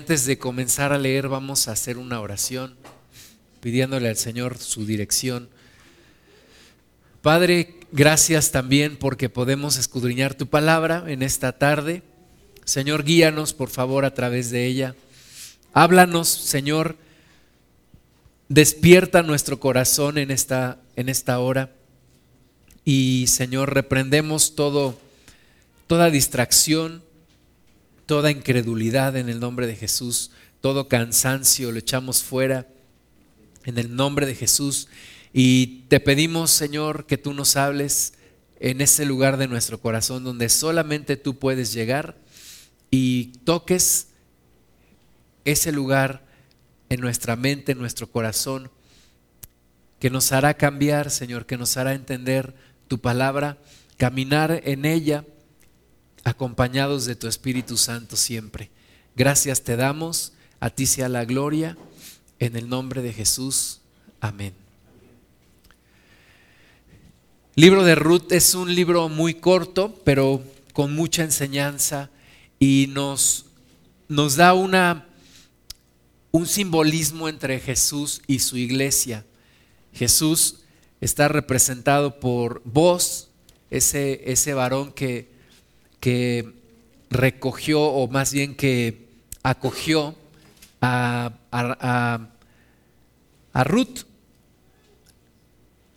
Antes de comenzar a leer vamos a hacer una oración pidiéndole al Señor su dirección. Padre, gracias también porque podemos escudriñar tu palabra en esta tarde. Señor, guíanos por favor a través de ella. Háblanos, Señor. Despierta nuestro corazón en esta, en esta hora. Y Señor, reprendemos todo, toda distracción, toda incredulidad en el nombre de Jesús, todo cansancio lo echamos fuera en el nombre de Jesús. Y te pedimos, Señor, que tú nos hables en ese lugar de nuestro corazón donde solamente tú puedes llegar y toques ese lugar en nuestra mente, en nuestro corazón, que nos hará cambiar, Señor, que nos hará entender tu palabra, caminar en ella acompañados de tu Espíritu Santo siempre. Gracias te damos, a ti sea la gloria, en el nombre de Jesús. Amén. Libro de Ruth es un libro muy corto, pero con mucha enseñanza y nos, nos da una, un simbolismo entre Jesús y su iglesia. Jesús está representado por vos, ese, ese varón que que recogió, o más bien que acogió a, a, Ruth,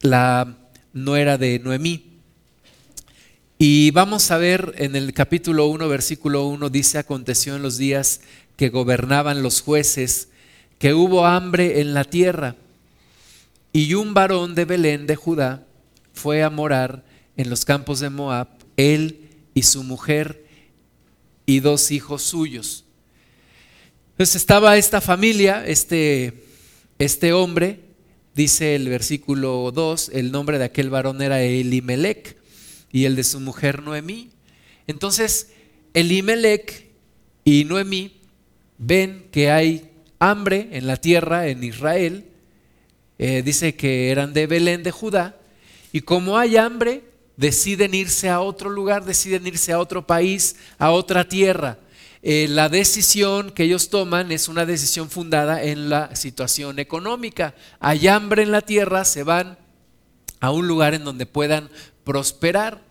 la nuera de Noemí. Y vamos a ver en el capítulo 1, versículo 1, dice, aconteció en los días que gobernaban los jueces, que hubo hambre en la tierra, y un varón de Belén de Judá fue a morar en los campos de Moab, él y su mujer y dos hijos suyos. Entonces estaba esta familia, este, este hombre, dice el versículo 2, el nombre de aquel varón era Elimelech y el de su mujer Noemí. Entonces Elimelech y Noemí ven que hay hambre en la tierra, en Israel, eh, dice que eran de Belén de Judá, y como hay hambre, deciden irse a otro lugar, deciden irse a otro país, a otra tierra. Eh, la decisión que ellos toman es una decisión fundada en la situación económica. Hay hambre en la tierra, se van a un lugar en donde puedan prosperar.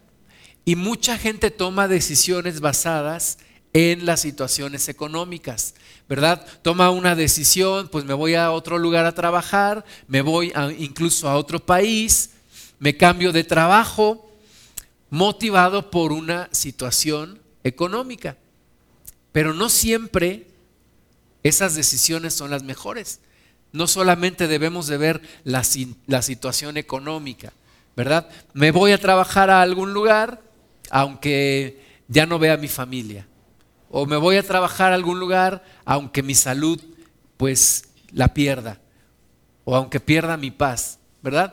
Y mucha gente toma decisiones basadas en las situaciones económicas, ¿verdad? Toma una decisión, pues me voy a otro lugar a trabajar, me voy incluso a otro país, me cambio de trabajo, motivado por una situación económica. Pero no siempre esas decisiones son las mejores. No solamente debemos de ver la, situación económica, ¿verdad? Me voy a trabajar a algún lugar aunque ya no vea a mi familia. O me voy a trabajar a algún lugar aunque mi salud pues la pierda. O aunque pierda mi paz, ¿verdad?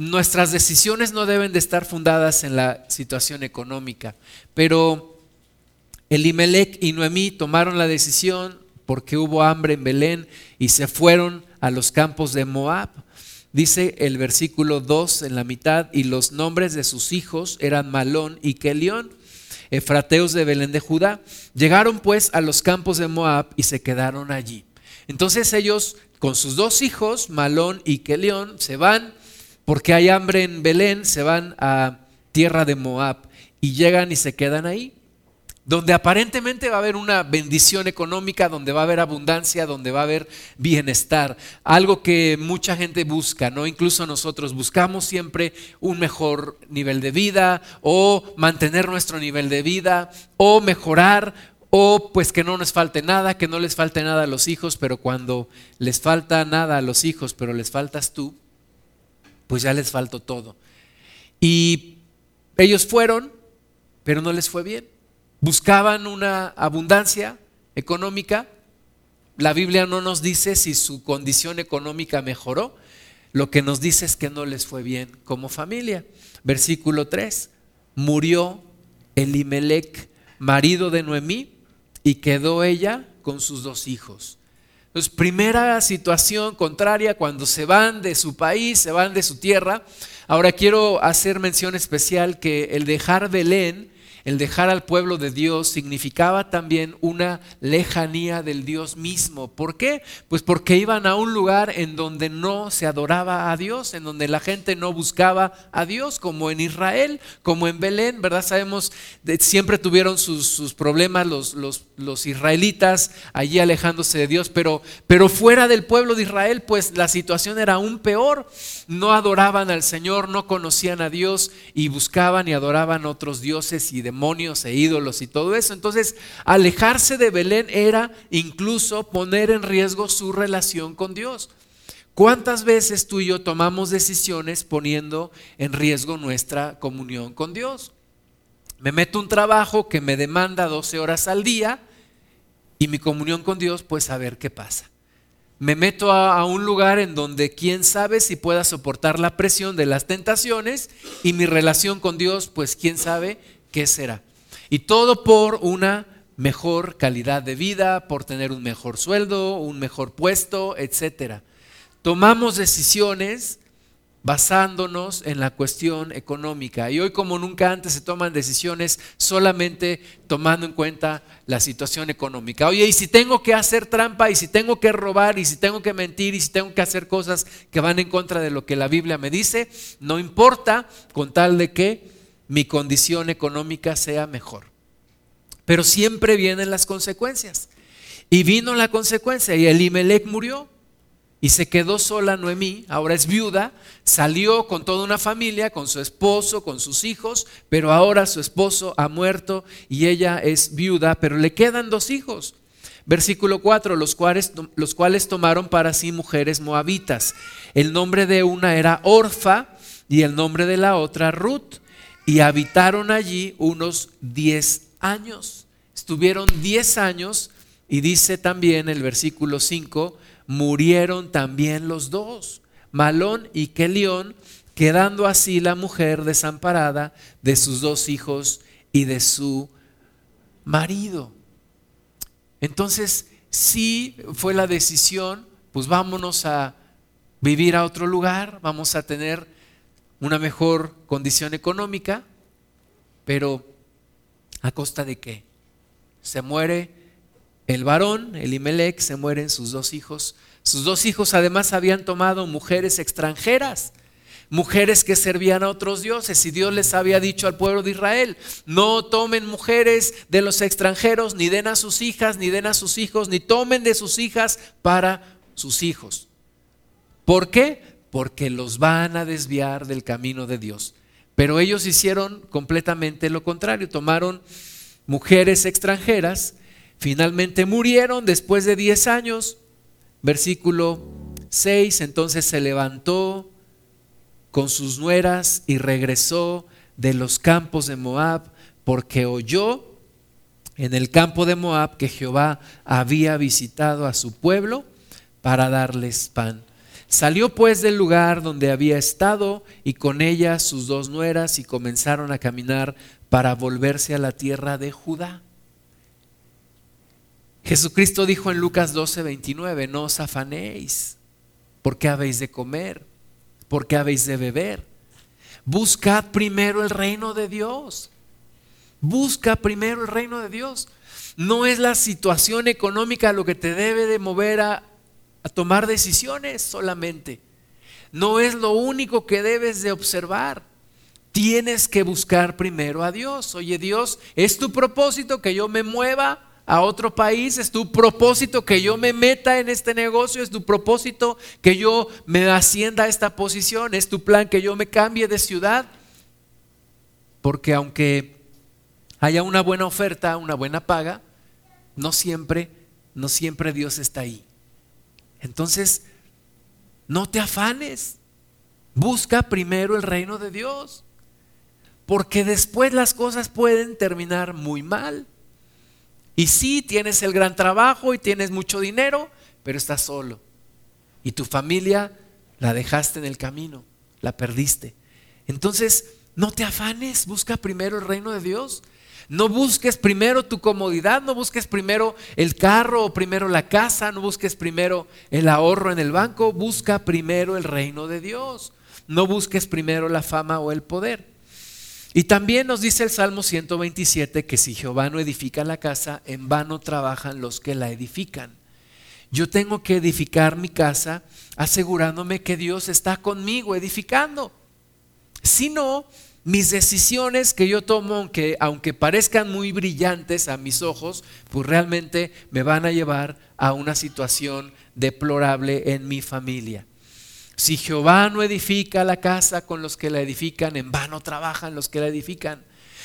Nuestras decisiones no deben de estar fundadas en la situación económica, pero Elimelech y Noemí tomaron la decisión porque hubo hambre en Belén y se fueron a los campos de Moab. Dice el versículo 2 en la mitad, y los nombres de sus hijos eran Malón y Kelión, efrateos de Belén de Judá. Llegaron pues a los campos de Moab y se quedaron allí. Entonces ellos con sus dos hijos, Malón y Kelión, se van porque hay hambre en Belén, se van a tierra de Moab y llegan y se quedan ahí, donde aparentemente va a haber una bendición económica, donde va a haber abundancia, donde va a haber bienestar, algo que mucha gente busca, ¿no? Incluso nosotros buscamos siempre un mejor nivel de vida o mantener nuestro nivel de vida o mejorar o pues que no nos falte nada, que no les falte nada a los hijos, pero cuando les falta nada a los hijos, pero les faltas tú, pues ya les faltó todo. Y ellos fueron, pero no les fue bien. Buscaban una abundancia económica. La Biblia no nos dice si su condición económica mejoró. Lo que nos dice es que no les fue bien como familia. Versículo 3. Murió Elimelech, marido de Noemí, y quedó ella con sus dos hijos. Entonces, primera situación contraria cuando se van de su país, se van de su tierra. Ahora quiero hacer mención especial que el dejar Belén el dejar al pueblo de Dios significaba también una lejanía del Dios mismo. ¿Por qué? Pues porque iban a un lugar en donde no se adoraba a Dios, en donde la gente no buscaba a Dios, como en Israel, como en Belén, ¿verdad? Sabemos, siempre tuvieron sus, problemas los, los, israelitas allí alejándose de Dios, pero, pero fuera del pueblo de Israel, pues la situación era aún peor. No adoraban al Señor, no conocían a Dios y buscaban y adoraban otros dioses y demonios e ídolos y todo eso. Entonces, alejarse de Belén era incluso poner en riesgo su relación con Dios. ¿Cuántas veces tú y yo tomamos decisiones poniendo en riesgo nuestra comunión con Dios? Me meto un trabajo que me demanda 12 horas al día y mi comunión con Dios, pues a ver qué pasa. Me meto a, un lugar en donde quién sabe si pueda soportar la presión de las tentaciones y mi relación con Dios, pues quién sabe qué será. Y todo por una mejor calidad de vida, por tener un mejor sueldo, un mejor puesto, etcétera. Tomamos decisiones basándonos en la cuestión económica. Y hoy como nunca antes se toman decisiones solamente tomando en cuenta la situación económica. Oye, y si tengo que hacer trampa, y si tengo que robar, y si tengo que mentir, y si tengo que hacer cosas que van en contra de lo que la Biblia me dice, no importa con tal de que mi condición económica sea mejor. Pero siempre vienen las consecuencias. Y vino la consecuencia y Elimelech murió y se quedó sola Noemí, ahora es viuda, salió con toda una familia, con su esposo, con sus hijos, pero ahora su esposo ha muerto y ella es viuda, pero le quedan dos hijos. Versículo 4, los cuales, los cuales tomaron para sí mujeres moabitas. El nombre de una era Orfa y el nombre de la otra Ruth y habitaron allí unos 10 años. Estuvieron 10 años y dice también el versículo 5, murieron también los dos, Malón y Kelión, quedando así la mujer desamparada de sus dos hijos y de su marido. Entonces, sí fue la decisión, pues vámonos a vivir a otro lugar, vamos a tener una mejor condición económica, pero ¿a costa de qué? Se muere el varón, el Imelec, se mueren sus dos hijos. Sus dos hijos además habían tomado mujeres extranjeras, mujeres que servían a otros dioses. Y Dios les había dicho al pueblo de Israel, no tomen mujeres de los extranjeros, ni den a sus hijas, ni den a sus hijos, ni tomen de sus hijas para sus hijos. ¿Por qué? porque los van a desviar del camino de Dios. Pero ellos hicieron completamente lo contrario, tomaron mujeres extranjeras, finalmente murieron después de 10 años. Versículo 6, entonces se levantó con sus nueras y regresó de los campos de Moab, porque oyó en el campo de Moab que Jehová había visitado a su pueblo para darles pan. Salió pues del lugar donde había estado y con ella sus dos nueras y comenzaron a caminar para volverse a la tierra de Judá. Jesucristo dijo en Lucas 12, 29, no os afanéis, porque habéis de comer, porque habéis de beber. Buscad primero el reino de Dios. Busca primero el reino de Dios. No es la situación económica lo que te debe de mover a, a tomar decisiones solamente. No es lo único que debes de observar. Tienes que buscar primero a Dios. Oye Dios, ¿es tu propósito que yo me mueva a otro país? ¿Es tu propósito que yo me meta en este negocio? ¿Es tu propósito que yo me ascienda a esta posición? ¿Es tu plan que yo me cambie de ciudad? Porque aunque haya una buena oferta, una buena paga, no siempre, no siempre Dios está ahí. Entonces, no te afanes. Busca primero el reino de Dios. Porque después las cosas pueden terminar muy mal. Y sí, tienes el gran trabajo y tienes mucho dinero, pero estás solo. Y tu familia la dejaste en el camino, la perdiste. Entonces, no te afanes, busca primero el reino de Dios. No busques primero tu comodidad, no busques primero el carro o primero la casa, no busques primero el ahorro en el banco, busca primero el reino de Dios. No busques primero la fama o el poder. Y también nos dice el Salmo 127 que si Jehová no edifica la casa, en vano trabajan los que la edifican. Yo tengo que edificar mi casa asegurándome que Dios está conmigo edificando. Si no, mis decisiones que yo tomo, aunque, aunque parezcan muy brillantes a mis ojos, pues realmente me van a llevar a una situación deplorable en mi familia. Si Jehová no edifica la casa con los que la edifican, en vano trabajan los que la edifican.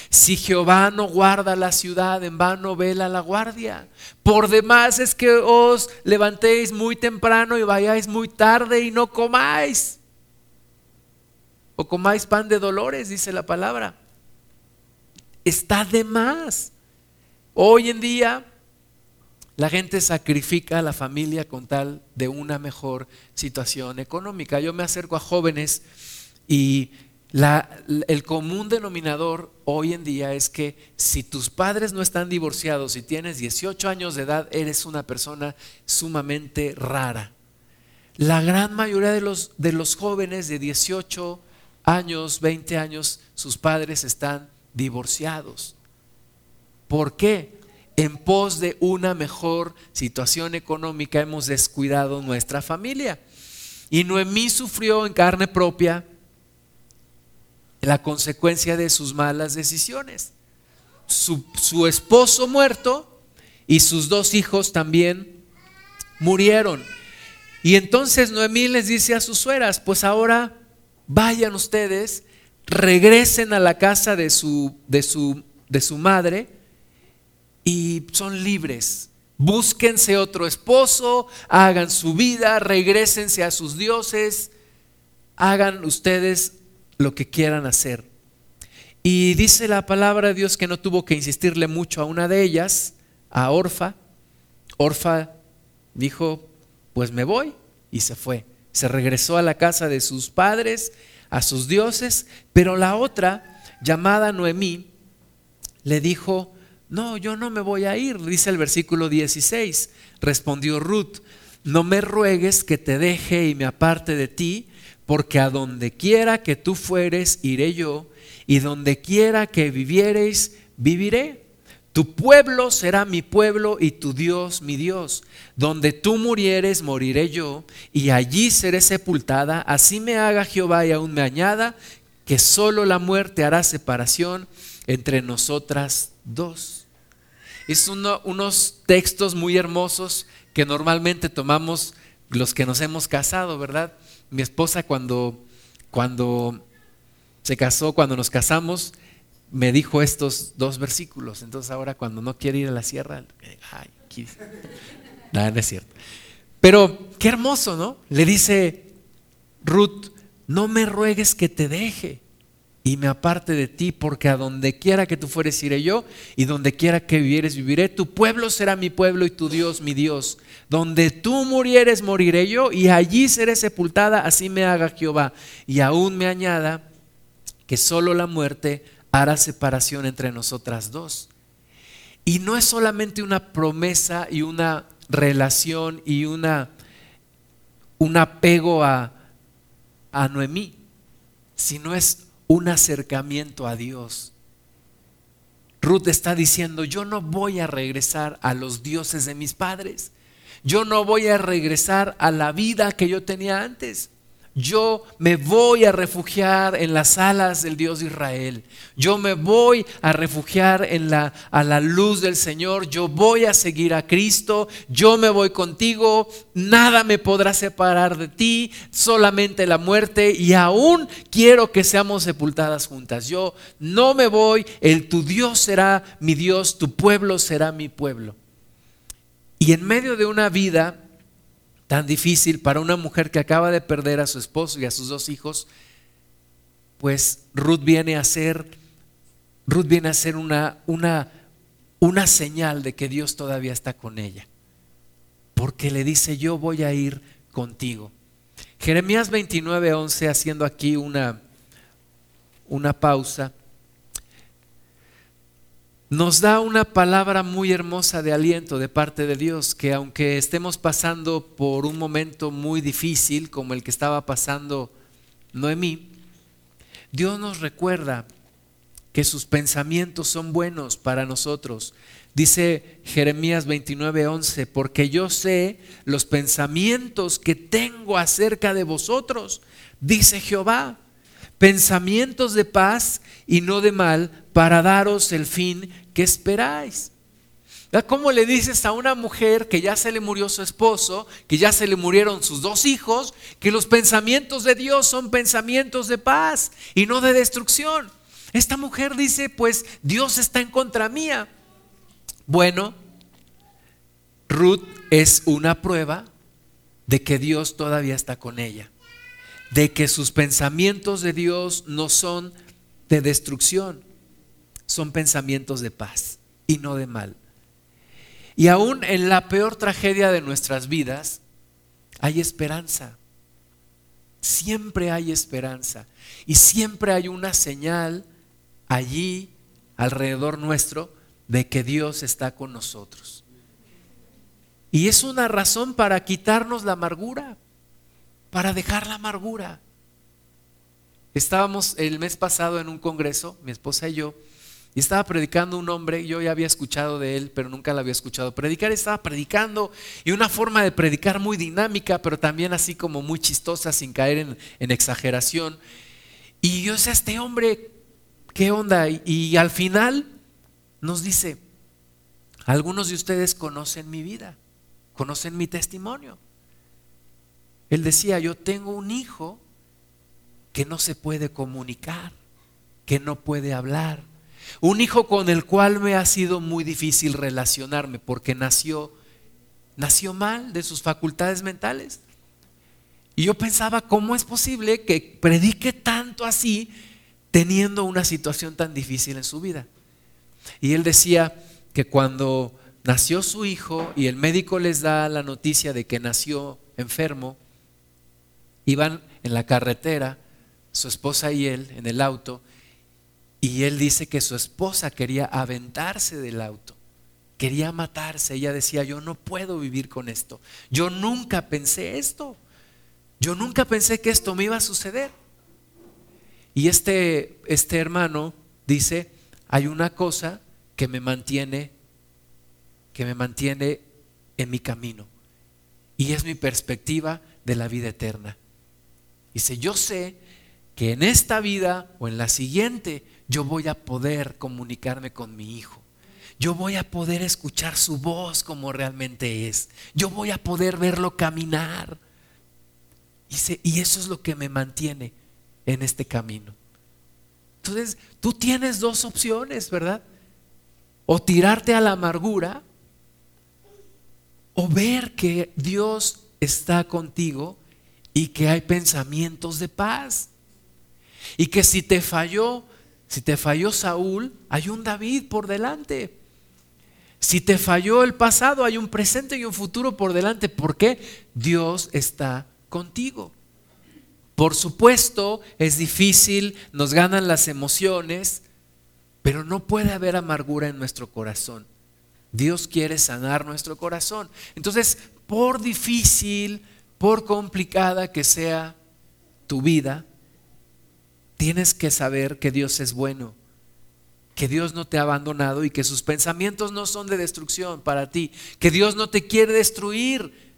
Si Jehová no guarda la ciudad, en vano vela la guardia. Por demás es que os levantéis muy temprano y vayáis muy tarde y no comáis. O comáis pan de dolores, dice la palabra. Está de más. Hoy en día la gente sacrifica a la familia con tal de una mejor situación económica. Yo me acerco a jóvenes y el común denominador hoy en día es que si tus padres no están divorciados y tienes 18 años de edad, eres una persona sumamente rara. La gran mayoría de los, de los jóvenes de 18 años, 20 años, sus padres están divorciados. ¿Por qué? En pos de una mejor situación económica hemos descuidado nuestra familia. Y Noemí sufrió en carne propia la consecuencia de sus malas decisiones. Su, esposo muerto y sus dos hijos también murieron. Y entonces Noemí les dice a sus sueras, pues ahora vayan ustedes, regresen a la casa de su, de su, de su madre y son libres. Búsquense otro esposo, hagan su vida, regresense a sus dioses, hagan ustedes lo que quieran hacer. Y dice la palabra de Dios que no tuvo que insistirle mucho a una de ellas, a Orfa. Orfa dijo, pues me voy y se fue. Se regresó a la casa de sus padres, a sus dioses, pero la otra, llamada Noemí, le dijo, no, yo no me voy a ir, dice el versículo 16. Respondió Ruth, no me ruegues que te deje y me aparte de ti, porque a donde quiera que tú fueres, iré yo, y donde quiera que viviereis, viviré. Tu pueblo será mi pueblo y tu Dios mi Dios. Donde tú murieres, moriré yo, y allí seré sepultada. Así me haga Jehová y aún me añada, que solo la muerte hará separación entre nosotras dos. Es unos textos muy hermosos que normalmente tomamos los que nos hemos casado, ¿verdad? Mi esposa cuando, cuando se casó, cuando nos casamos, me dijo estos dos versículos. Entonces ahora cuando no quiere ir a la sierra, ay, nada, no es cierto. Pero qué hermoso, ¿no? Le dice Ruth, no me ruegues que te deje y me aparte de ti, porque a donde quiera que tú fueres iré yo, y donde quiera que vivieres viviré. Tu pueblo será mi pueblo y tu Dios mi Dios. Donde tú murieres moriré yo, y allí seré sepultada, así me haga Jehová. Y aún me añada que solo la muerte hará separación entre nosotras dos. Y no es solamente una promesa y una relación y una, un apego a, a Noemí, sino es un acercamiento a Dios. Ruth está diciendo, yo no voy a regresar a los dioses de mis padres. Yo no voy a regresar a la vida que yo tenía antes yo me voy a refugiar en las alas del Dios de Israel. Yo me voy a refugiar en la, a la luz del Señor. Yo voy a seguir a Cristo. Yo me voy contigo. Nada me podrá separar de ti, solamente la muerte. Y aún quiero que seamos sepultadas juntas. Yo no me voy. El tu Dios será mi Dios, tu pueblo será mi pueblo. Y en medio de una vida tan difícil para una mujer que acaba de perder a su esposo y a sus dos hijos, pues Ruth viene a ser, Ruth viene a ser una, una, una señal de que Dios todavía está con ella. Porque le dice, yo voy a ir contigo. Jeremías 29, 11, haciendo aquí una, una pausa nos da una palabra muy hermosa de aliento de parte de Dios, que aunque estemos pasando por un momento muy difícil como el que estaba pasando Noemí, Dios nos recuerda que sus pensamientos son buenos para nosotros. Dice Jeremías 29:11, porque yo sé los pensamientos que tengo acerca de vosotros, dice Jehová, pensamientos de paz y no de mal, para daros el fin que esperáis. ¿Cómo le dices a una mujer que ya se le murió su esposo, que ya se le murieron sus dos hijos, que los pensamientos de Dios son pensamientos de paz y no de destrucción? Esta mujer dice, pues Dios está en contra mía. Bueno, Ruth es una prueba de que Dios todavía está con ella, de que sus pensamientos de Dios no son de destrucción, son pensamientos de paz y no de mal. Y aún en la peor tragedia de nuestras vidas hay esperanza. Siempre hay esperanza. Y siempre hay una señal allí alrededor nuestro de que Dios está con nosotros. Y es una razón para quitarnos la amargura, para dejar la amargura. Estábamos el mes pasado en un congreso, mi esposa y yo, y estaba predicando un hombre, yo ya había escuchado de él, pero nunca lo había escuchado predicar. Estaba predicando y una forma de predicar muy dinámica, pero también así como muy chistosa, sin caer en, exageración. Y yo decía, este hombre, ¿qué onda? y al final nos dice, algunos de ustedes conocen mi vida, conocen mi testimonio. Él decía, yo tengo un hijo que no se puede comunicar, que no puede hablar un hijo con el cual me ha sido muy difícil relacionarme porque nació, nació mal de sus facultades mentales. Y yo pensaba, ¿cómo es posible que predique tanto así teniendo una situación tan difícil en su vida? Y él decía que cuando nació su hijo y el médico les da la noticia de que nació enfermo, iban en la carretera, su esposa y él en el auto, y él dice que su esposa quería aventarse del auto, quería matarse. Ella decía, yo no puedo vivir con esto. Yo nunca pensé esto. Yo nunca pensé que esto me iba a suceder. Y este, este hermano dice, hay una cosa que me mantiene, que me mantiene en mi camino. Y es mi perspectiva de la vida eterna. Dice, yo sé que en esta vida o en la siguiente yo voy a poder comunicarme con mi hijo. Yo voy a poder escuchar su voz como realmente es. Yo voy a poder verlo caminar. Y, eso es lo que me mantiene en este camino. Entonces, tú tienes dos opciones, ¿verdad? O tirarte a la amargura o ver que Dios está contigo y que hay pensamientos de paz. Y que si te falló si te falló Saúl, hay un David por delante. Si te falló el pasado, hay un presente y un futuro por delante. ¿Por qué? Dios está contigo. Por supuesto, es difícil, nos ganan las emociones, pero no puede haber amargura en nuestro corazón. Dios quiere sanar nuestro corazón. Entonces, por difícil, por complicada que sea tu vida, tienes que saber que Dios es bueno, que Dios no te ha abandonado y que sus pensamientos no son de destrucción para ti, que Dios no te quiere destruir,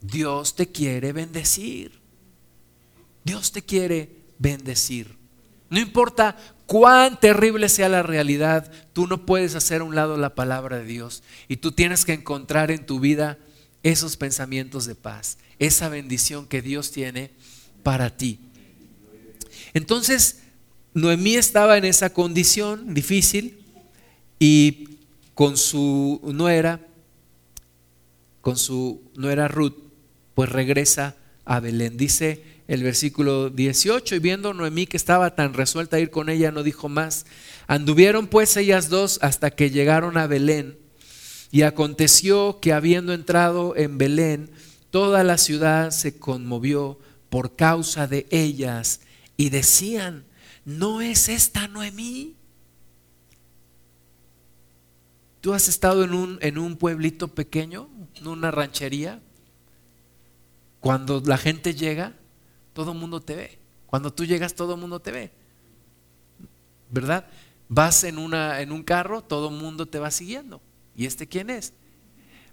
Dios te quiere bendecir. Dios te quiere bendecir. No importa cuán terrible sea la realidad, tú no puedes hacer a un lado la palabra de Dios y tú tienes que encontrar en tu vida esos pensamientos de paz, esa bendición que Dios tiene para ti. Entonces, Noemí estaba en esa condición difícil y con su nuera, con su nuera Ruth, pues regresa a Belén. Dice el versículo 18, y viendo Noemí que estaba tan resuelta a ir con ella, no dijo más. Anduvieron pues ellas dos hasta que llegaron a Belén. Y aconteció que habiendo entrado en Belén, toda la ciudad se conmovió por causa de ellas y decían, ¿no es esta Noemí? ¿Tú has estado en un, en un pueblito pequeño, en una ranchería? Cuando la gente llega, todo el mundo te ve. Cuando tú llegas, todo el mundo te ve. ¿Verdad? Vas en, una, en un carro, todo el mundo te va siguiendo. ¿Y este quién es?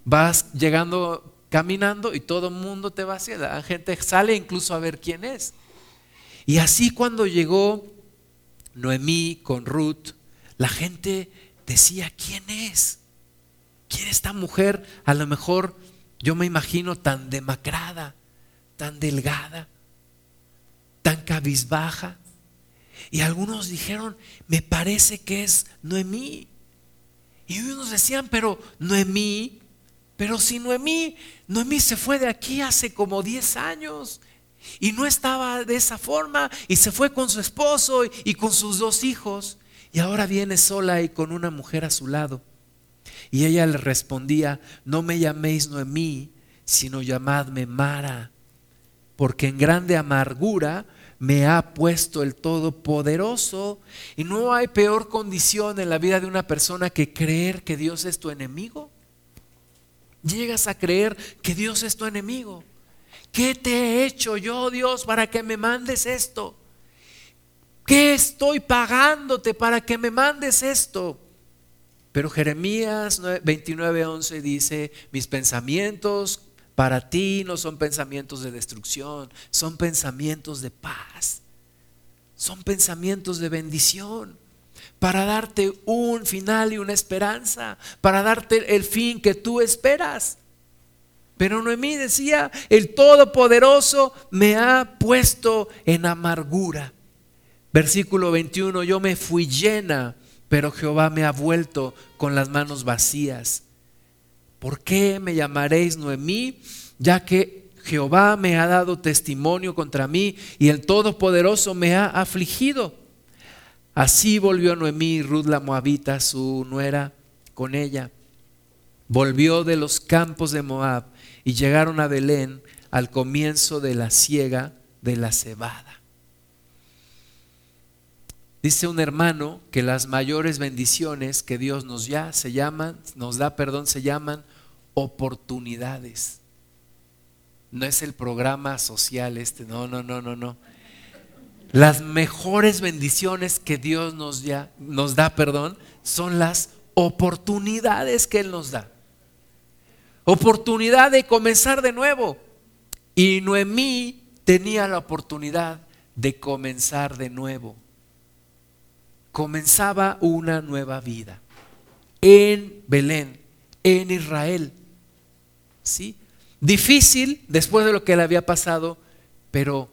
Vas llegando caminando y todo el mundo te va siguiendo. La gente sale incluso a ver quién es. Y así cuando llegó Noemí con Ruth, la gente decía, ¿quién es? ¿Quién es esta mujer? A lo mejor yo me imagino tan demacrada, tan delgada, tan cabizbaja. Y algunos dijeron, me parece que es Noemí. Y unos decían, pero Noemí, pero si Noemí, Noemí se fue de aquí hace como 10 años y no estaba de esa forma y se fue con su esposo y con sus dos hijos y ahora viene sola y con una mujer a su lado. Y ella le respondía, no me llaméis Noemí, sino llamadme Mara, porque en grande amargura me ha puesto el Todopoderoso. Y no hay peor condición en la vida de una persona que creer que Dios es tu enemigo. Llegas a creer que Dios es tu enemigo. ¿Qué te he hecho yo, Dios, para que me mandes esto? ¿Qué estoy pagándote para que me mandes esto? Pero Jeremías 29:11 dice, mis pensamientos para ti no son pensamientos de destrucción, son pensamientos de paz, son pensamientos de bendición, para darte un final y una esperanza, para darte el fin que tú esperas. Pero Noemí decía, el Todopoderoso me ha puesto en amargura. Versículo 21, yo me fui llena, pero Jehová me ha vuelto con las manos vacías. ¿Por qué me llamaréis Noemí? Ya que Jehová me ha dado testimonio contra mí y el Todopoderoso me ha afligido. Así volvió Noemí, Ruth la Moabita, su nuera, con ella. Volvió de los campos de Moab y llegaron a Belén al comienzo de la siega de la cebada. Dice un hermano que las mayores bendiciones que Dios nos da se llaman, nos da, perdón, se llaman oportunidades. No es el programa social este, no, no, no, no, no. Las mejores bendiciones que Dios nos, ya, nos da, perdón, son las oportunidades que Él nos da oportunidad de comenzar de nuevo. Y Noemí tenía la oportunidad de comenzar de nuevo. Comenzaba una nueva vida en Belén, en Israel. ¿Sí? Difícil después de lo que le había pasado, pero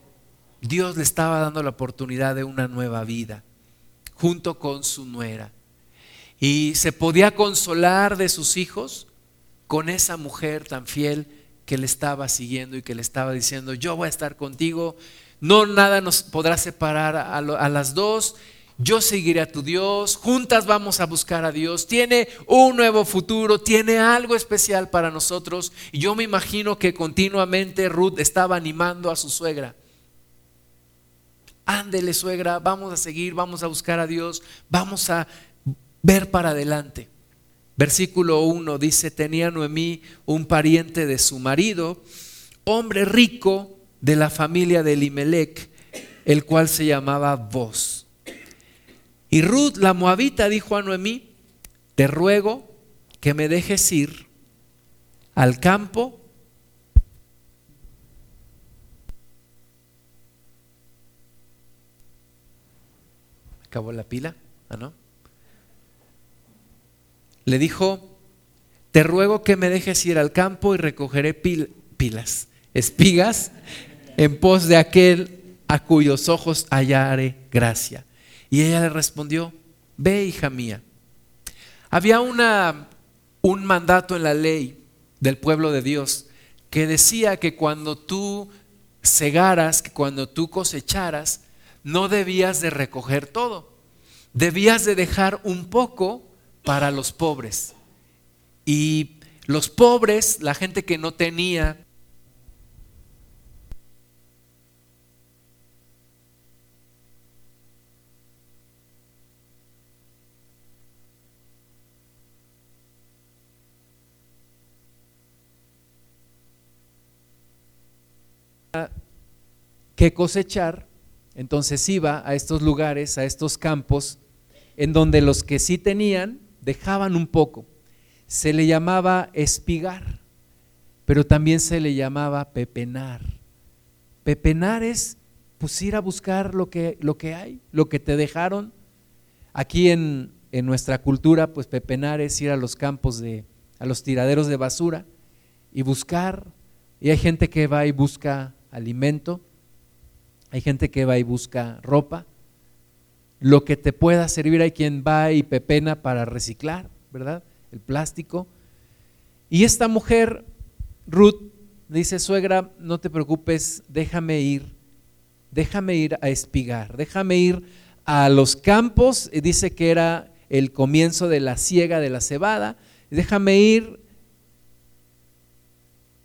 Dios le estaba dando la oportunidad de una nueva vida junto con su nuera. Y se podía consolar de sus hijos con esa mujer tan fiel que le estaba siguiendo y que le estaba diciendo, yo voy a estar contigo, no nada nos podrá separar a, a las dos, yo seguiré a tu Dios, juntas vamos a buscar a Dios, tiene un nuevo futuro, tiene algo especial para nosotros. Y yo me imagino que continuamente Ruth estaba animando a su suegra. Ándele suegra, vamos a seguir, vamos a buscar a Dios, vamos a ver para adelante. Versículo 1 dice, tenía Noemí un pariente de su marido, hombre rico de la familia de Elimelech, el cual se llamaba Boz. Y Ruth, la moabita, dijo a Noemí, te ruego que me dejes ir al campo acabó la pila, ¿ah, no? le dijo, te ruego que me dejes ir al campo y recogeré pilas, espigas, en pos de aquel a cuyos ojos hallaré gracia. Y ella le respondió, ve hija mía. Había una, un mandato en la ley del pueblo de Dios que decía que cuando tú segaras, que cuando tú cosecharas, no debías de recoger todo. Debías de dejar un poco para los pobres. Y los pobres, la gente que no tenía que cosechar, entonces iba a estos lugares, a estos campos, en donde los que sí tenían dejaban un poco. Se le llamaba espigar, pero también se le llamaba pepenar. Pepenar es pues ir a buscar lo que, lo que hay, lo que te dejaron. Aquí en, en nuestra cultura, pues pepenar es ir a los campos de, a los tiraderos de basura y buscar. Y hay gente que va y busca alimento, hay gente que va y busca ropa, lo que te pueda servir. Hay quien va y pepena para reciclar, ¿verdad? El plástico. Y esta mujer, Ruth, dice, suegra, no te preocupes, déjame ir, déjame ir a espigar, déjame ir a los campos, y dice que era el comienzo de la siega de la cebada, déjame ir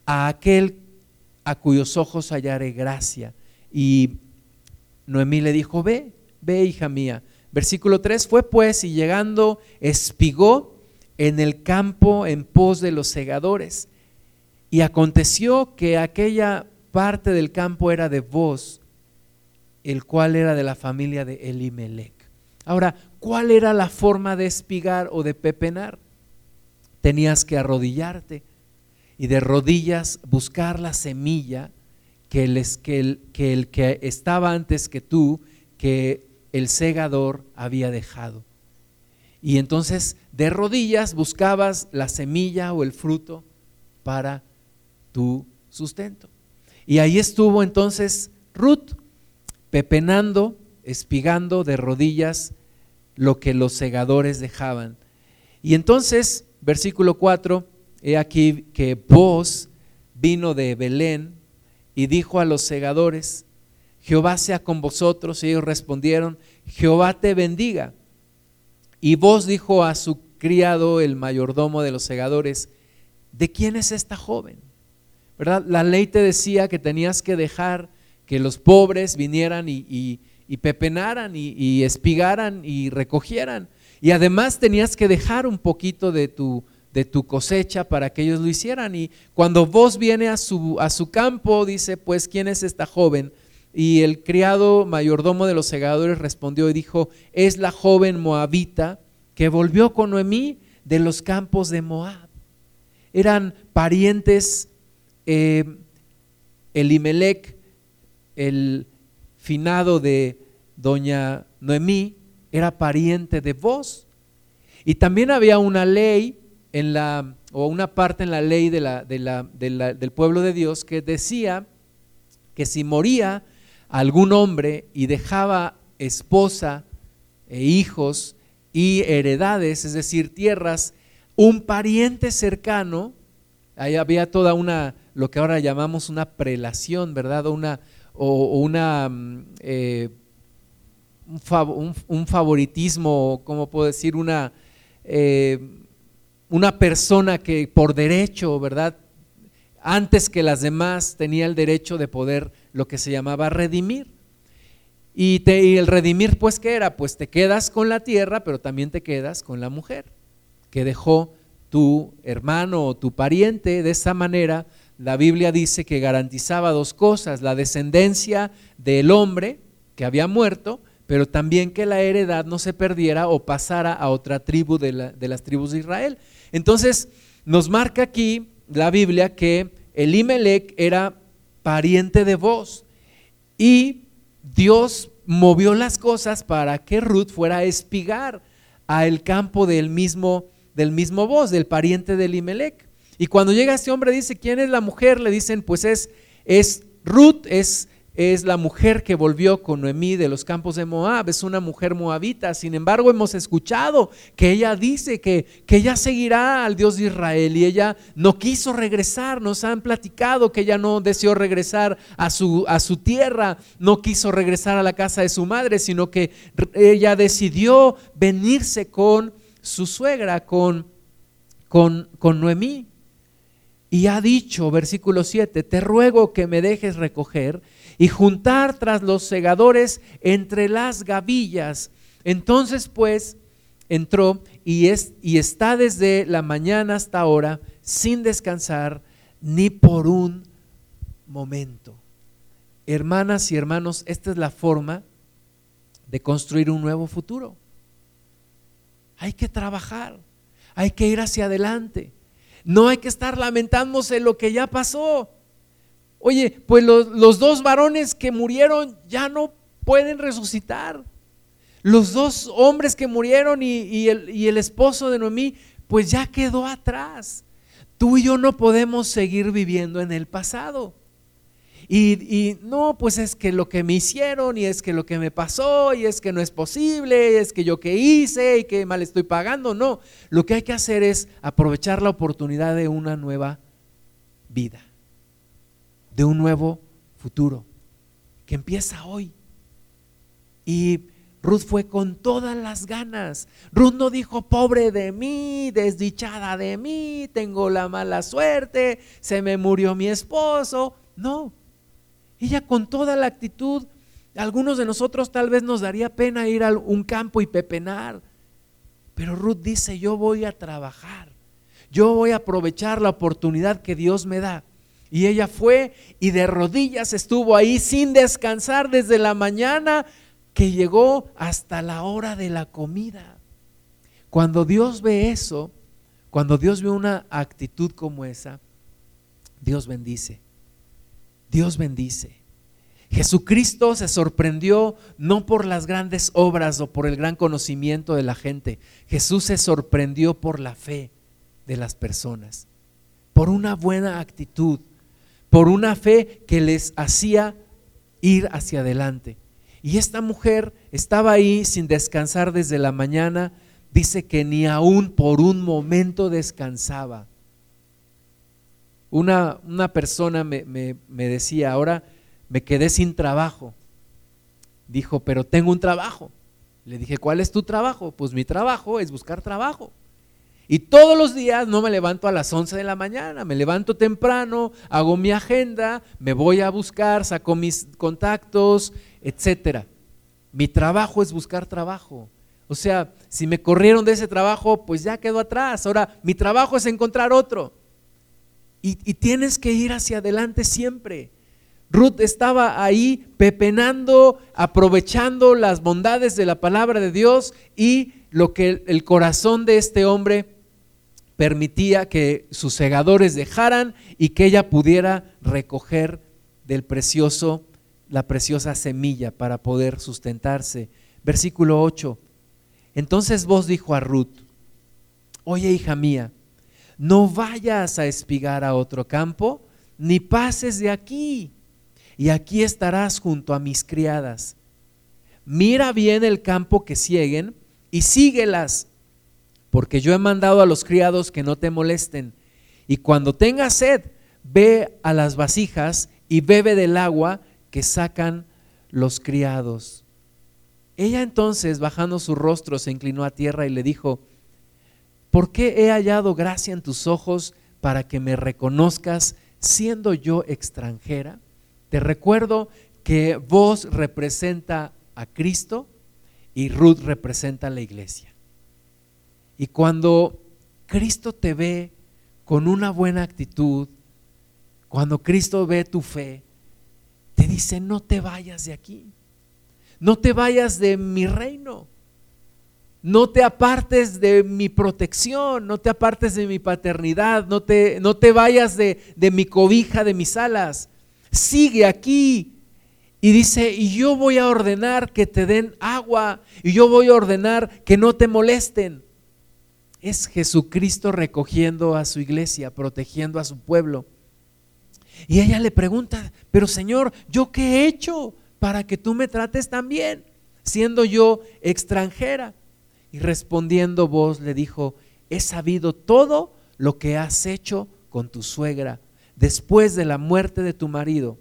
a aquel a cuyos ojos hallaré gracia. Y Noemí le dijo, ve, ve hija mía. Versículo 3, fue pues y llegando espigó en el campo en pos de los segadores. Y aconteció que aquella parte del campo era de vos, el cual era de la familia de Elimelech. Ahora, ¿cuál era la forma de espigar o de pepenar? Tenías que arrodillarte y de rodillas buscar la semilla que que el, que el que estaba antes que tú, que el segador había dejado. Y entonces de rodillas buscabas la semilla o el fruto para tu sustento. Y ahí estuvo entonces Ruth, pepenando, espigando de rodillas lo que los segadores dejaban. Y entonces, versículo 4, he aquí que vos vino de Belén y dijo a los segadores, Jehová sea con vosotros. Y ellos respondieron, Jehová te bendiga. Y vos dijo a su criado, el mayordomo de los segadores, ¿de quién es esta joven? ¿Verdad? La ley te decía que tenías que dejar que los pobres vinieran y, pepenaran y, y espigaran y recogieran. Y además tenías que dejar un poquito de tu, de tu cosecha para que ellos lo hicieran. Y cuando vos viene a su, a su campo, dice, pues, ¿quién es esta joven? Y el criado mayordomo de los segadores respondió y dijo, es la joven moabita que volvió con Noemí de los campos de Moab. Eran parientes, eh, Elimelech, el finado de doña Noemí, era pariente de vos. Y también había una ley en la, o una parte en la ley de la, del pueblo de Dios que decía que si moría algún hombre y dejaba esposa e hijos y heredades, es decir, tierras, un pariente cercano, ahí había toda una, lo que ahora llamamos una prelación, ¿verdad? O una, o, una mm, eh, un, favoritismo, ¿cómo puedo decir? Una, eh, una persona que por derecho, ¿verdad? Antes que las demás tenía el derecho de poder lo que se llamaba redimir. Y, te, el redimir, pues, ¿qué era? Pues te quedas con la tierra, pero también te quedas con la mujer que dejó tu hermano o tu pariente. De esa manera, la Biblia dice que garantizaba dos cosas, la descendencia del hombre que había muerto, pero también que la heredad no se perdiera o pasara a otra tribu de, de las tribus de Israel. Entonces, nos marca aquí la Biblia que Elimelech era pariente de vos. Y Dios movió las cosas para que Ruth fuera a espigar al campo del mismo, del mismo voz, del pariente de Elimelech. Y cuando llega este hombre dice, ¿quién es la mujer? Le dicen, pues es, es Ruth, es es la mujer que volvió con Noemí de los campos de Moab, es una mujer moabita. Sin embargo, hemos escuchado que ella dice que, que, ella seguirá al Dios de Israel y ella no quiso regresar. Nos han platicado que ella no deseó regresar a su, a su tierra, no quiso regresar a la casa de su madre, sino que ella decidió venirse con su suegra, con, con, con Noemí. Y ha dicho, versículo 7, te ruego que me dejes recoger y juntar tras los segadores entre las gavillas. Entonces pues entró y, es, y está desde la mañana hasta ahora sin descansar ni por un momento. Hermanas y hermanos, esta es la forma de construir un nuevo futuro. hay que trabajar, hay que ir hacia adelante. No hay que estar lamentándose lo que ya pasó. Oye, pues los, dos varones que murieron ya no pueden resucitar. Los dos hombres que murieron y, el, y el esposo de Noemí, pues ya quedó atrás. Tú y yo no podemos seguir viviendo en el pasado. Y, no, pues es que lo que me hicieron y es que lo que me pasó y es que no es posible, es que yo qué hice y que mal estoy pagando. No, lo que hay que hacer es aprovechar la oportunidad de una nueva vida, de un nuevo futuro que empieza hoy. Y Ruth fue con todas las ganas. Ruth no dijo, pobre de mí, desdichada de mí, tengo la mala suerte, se me murió mi esposo. No, ella con toda la actitud, algunos de nosotros tal vez nos daría pena ir a un campo y pepenar, pero Ruth dice, yo voy a trabajar, yo voy a aprovechar la oportunidad que Dios me da. Y ella fue y de rodillas estuvo ahí sin descansar desde la mañana que llegó hasta la hora de la comida. Cuando Dios ve eso, cuando Dios ve una actitud como esa, Dios bendice. Dios bendice. Jesucristo se sorprendió no por las grandes obras o por el gran conocimiento de la gente. Jesús se sorprendió por la fe de las personas, por una buena actitud, por una fe que les hacía ir hacia adelante. Y esta mujer estaba ahí sin descansar desde la mañana. Dice que ni aún por un momento descansaba. Una, persona me, me decía, ahora me quedé sin trabajo. Dijo, pero tengo un trabajo. Le dije, ¿cuál es tu trabajo? Pues mi trabajo es buscar trabajo. Y todos los días no me levanto a las 11 de la mañana, me levanto temprano, hago mi agenda, me voy a buscar, saco mis contactos, etcétera. Mi trabajo es buscar trabajo. O sea, si me corrieron de ese trabajo, pues ya quedó atrás. Ahora, mi trabajo es encontrar otro. Y, tienes que ir hacia adelante siempre. Ruth estaba ahí pepenando, aprovechando las bondades de la palabra de Dios y lo que el corazón de este hombre permitía que sus segadores dejaran y que ella pudiera recoger del precioso, la preciosa semilla para poder sustentarse. Versículo 8. Entonces vos dijo a Ruth, oye hija mía, no vayas a espigar a otro campo, ni pases de aquí, y aquí estarás junto a mis criadas. Mira bien el campo que siguen y síguelas, porque yo he mandado a los criados que no te molesten. Y cuando tengas sed, ve a las vasijas y bebe del agua que sacan los criados. Ella entonces, bajando su rostro, se inclinó a tierra y le dijo, ¿Por qué he hallado gracia en tus ojos para que me reconozcas siendo yo extranjera? Te recuerdo que vos representa a Cristo y Ruth representa a la iglesia. Y cuando Cristo te ve con una buena actitud, cuando Cristo ve tu fe, te dice, no te vayas de aquí, no te vayas de mi reino no te apartes de mi protección, no te apartes de mi paternidad, no te, no te vayas de, de mi cobija, de mis alas. Sigue aquí. Y dice, y yo voy a ordenar que te den agua, y yo voy a ordenar que no te molesten. Es Jesucristo recogiendo a su iglesia, protegiendo a su pueblo. Y ella le pregunta, pero Señor, ¿yo qué he hecho para que tú me trates tan bien, siendo yo extranjera? Y respondiendo vos le dijo, he sabido todo lo que has hecho con tu suegra después de la muerte de tu marido,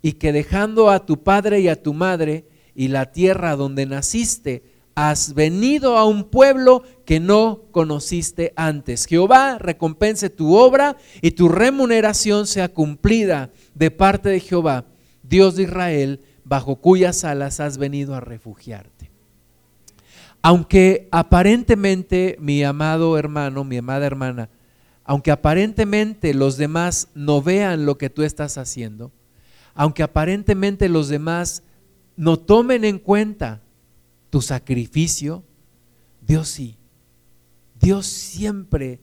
y que dejando a tu padre y a tu madre y la tierra donde naciste, has venido a un pueblo que no conociste antes. Jehová recompense tu obra y tu remuneración sea cumplida de parte de Jehová, Dios de Israel, bajo cuyas alas has venido a refugiarte. Aunque aparentemente, mi amado hermano, mi amada hermana, aunque aparentemente los demás no vean lo que tú estás haciendo, aunque aparentemente los demás no tomen en cuenta tu sacrificio, Dios sí. Dios siempre,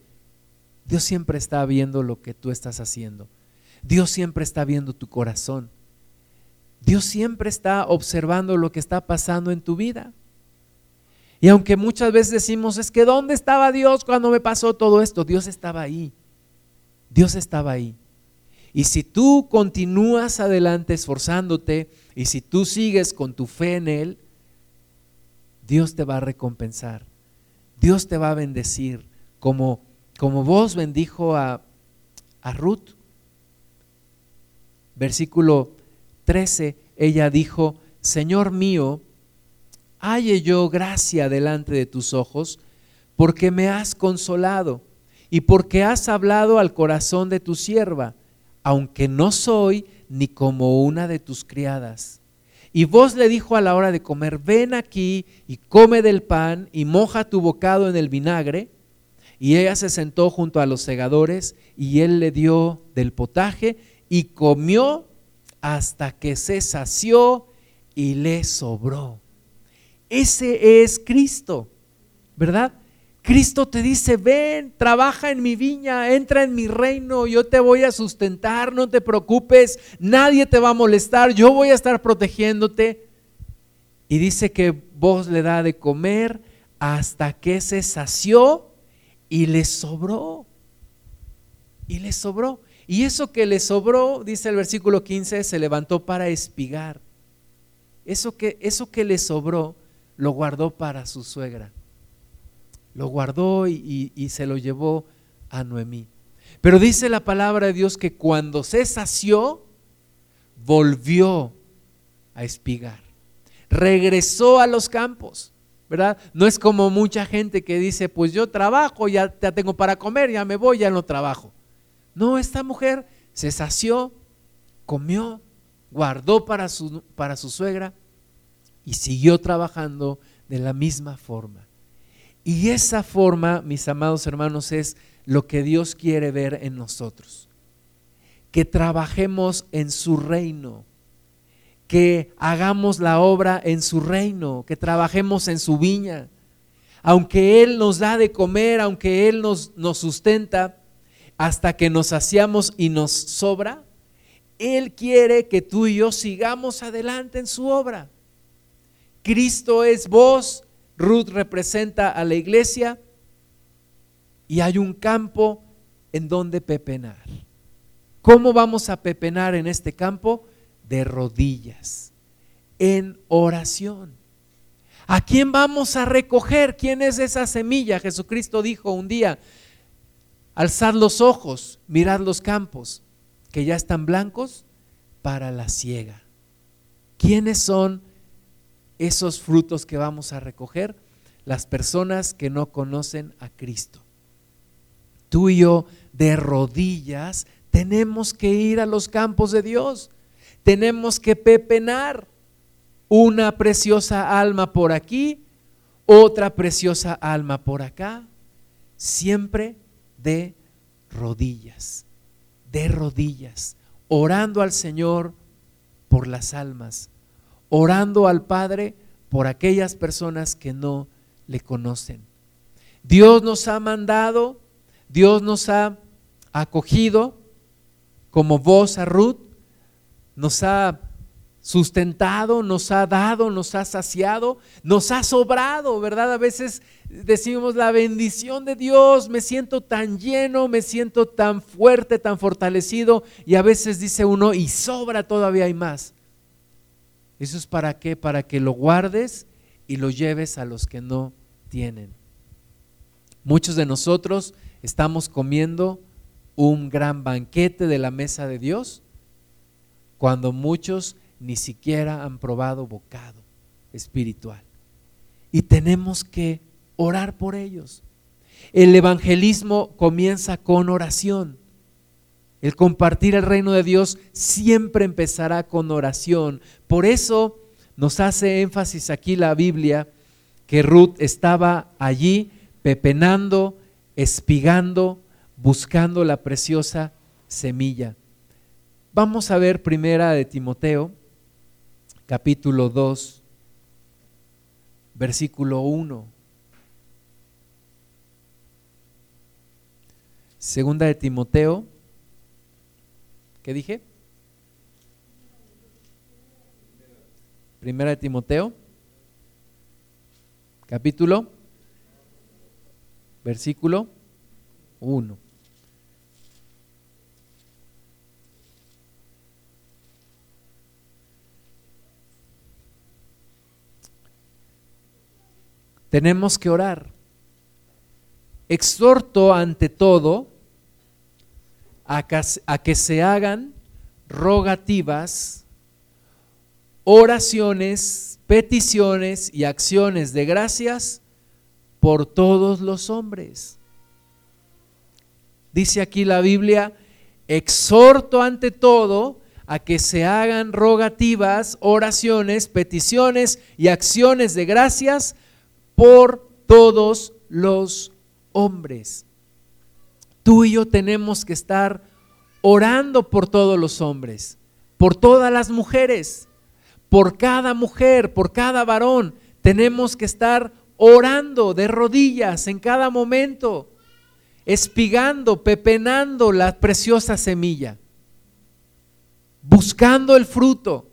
Dios siempre está viendo lo que tú estás haciendo. Dios siempre está viendo tu corazón. Dios siempre está observando lo que está pasando en tu vida. Y aunque muchas veces decimos, es que ¿dónde estaba Dios cuando me pasó todo esto? Dios estaba ahí. Dios estaba ahí. Y si tú continúas adelante esforzándote y si tú sigues con tu fe en Él, Dios te va a recompensar. Dios te va a bendecir como, como vos bendijo a, a Ruth. Versículo 13, ella dijo, Señor mío, halle yo gracia delante de tus ojos, porque me has consolado y porque has hablado al corazón de tu sierva, aunque no soy ni como una de tus criadas. Y vos le dijo a la hora de comer, ven aquí y come del pan y moja tu bocado en el vinagre. Y ella se sentó junto a los segadores y él le dio del potaje y comió hasta que se sació y le sobró. Ese es Cristo, ¿verdad? Cristo te dice, ven, trabaja en mi viña, entra en mi reino, yo te voy a sustentar, no te preocupes, nadie te va a molestar, yo voy a estar protegiéndote. Y dice que vos le da de comer hasta que se sació y le sobró. Y le sobró. Y eso que le sobró, dice el versículo 15, se levantó para espigar. Eso que, eso que le sobró lo guardó para su suegra. Lo guardó y, se lo llevó a Noemí. Pero dice la palabra de Dios que cuando se sació, volvió a espigar. Regresó a los campos, ¿verdad? No es como mucha gente que dice, pues yo trabajo, ya, ya tengo para comer, ya me voy, ya no trabajo. No, esta mujer se sació, comió, guardó para su, para su suegra y siguió trabajando de la misma forma. Y esa forma, mis amados hermanos, es lo que Dios quiere ver en nosotros. Que trabajemos en su reino, que hagamos la obra en su reino, que trabajemos en su viña. Aunque Él nos da de comer, aunque Él nos, nos sustenta, hasta que nos saciamos y nos sobra, Él quiere que tú y yo sigamos adelante en su obra. Cristo es vos, Ruth representa a la iglesia y hay un campo en donde pepenar. ¿Cómo vamos a pepenar en este campo? De rodillas, en oración. ¿A quién vamos a recoger? ¿Quién es esa semilla? Jesucristo dijo un día, alzad los ojos, mirad los campos, que ya están blancos para la siega. ¿Quiénes son esos frutos que vamos a recoger las personas que no conocen a Cristo. Tú y yo de rodillas tenemos que ir a los campos de Dios. Tenemos que pepenar una preciosa alma por aquí, otra preciosa alma por acá, siempre de rodillas, de rodillas, orando al Señor por las almas orando al Padre por aquellas personas que no le conocen. Dios nos ha mandado, Dios nos ha acogido como voz a Ruth, nos ha sustentado, nos ha dado, nos ha saciado, nos ha sobrado, ¿verdad? A veces decimos la bendición de Dios, me siento tan lleno, me siento tan fuerte, tan fortalecido, y a veces dice uno, y sobra todavía hay más. ¿Eso es para qué? Para que lo guardes y lo lleves a los que no tienen. Muchos de nosotros estamos comiendo un gran banquete de la mesa de Dios cuando muchos ni siquiera han probado bocado espiritual. Y tenemos que orar por ellos. El evangelismo comienza con oración. El compartir el reino de Dios siempre empezará con oración. Por eso nos hace énfasis aquí la Biblia que Ruth estaba allí pepenando, espigando, buscando la preciosa semilla. Vamos a ver primera de Timoteo, capítulo 2, versículo 1. Segunda de Timoteo. ¿Qué dije? Primera de Timoteo. Capítulo. Versículo 1. Tenemos que orar. Exhorto ante todo a que, se hagan rogativas, oraciones, peticiones y acciones de gracias por todos los hombres. Dice aquí la Biblia, exhorto ante todo a que se hagan rogativas, oraciones, peticiones y acciones de gracias por todos los hombres. Tú y yo tenemos que estar orando por todos los hombres, por todas las mujeres, por cada mujer, por cada varón. Tenemos que estar orando de rodillas en cada momento, espigando, pepenando la preciosa semilla, buscando el fruto.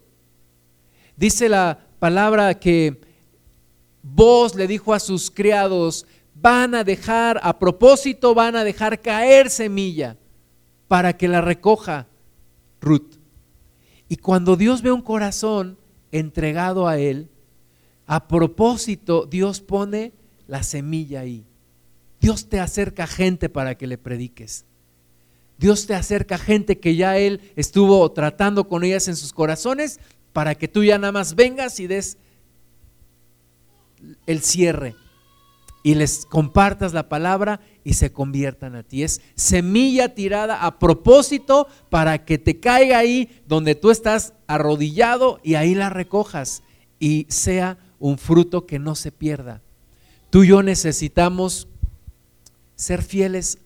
Dice la palabra que vos le dijo a sus criados, van a dejar, a propósito van a dejar caer semilla para que la recoja Ruth. Y cuando Dios ve un corazón entregado a Él, a propósito Dios pone la semilla ahí. Dios te acerca gente para que le prediques. Dios te acerca gente que ya Él estuvo tratando con ellas en sus corazones para que tú ya nada más vengas y des el cierre y les compartas la palabra y se conviertan a ti. Es semilla tirada a propósito para que te caiga ahí donde tú estás arrodillado y ahí la recojas y sea un fruto que no se pierda. Tú y yo necesitamos ser fieles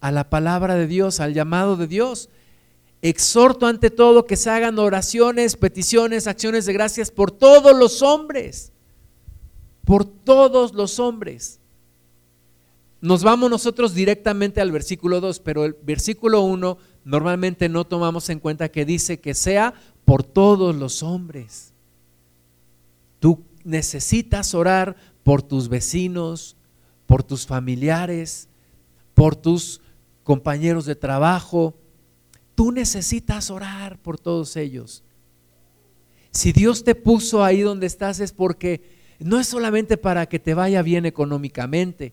a la palabra de Dios, al llamado de Dios. Exhorto ante todo que se hagan oraciones, peticiones, acciones de gracias por todos los hombres por todos los hombres. Nos vamos nosotros directamente al versículo 2, pero el versículo 1 normalmente no tomamos en cuenta que dice que sea por todos los hombres. Tú necesitas orar por tus vecinos, por tus familiares, por tus compañeros de trabajo. Tú necesitas orar por todos ellos. Si Dios te puso ahí donde estás es porque no es solamente para que te vaya bien económicamente.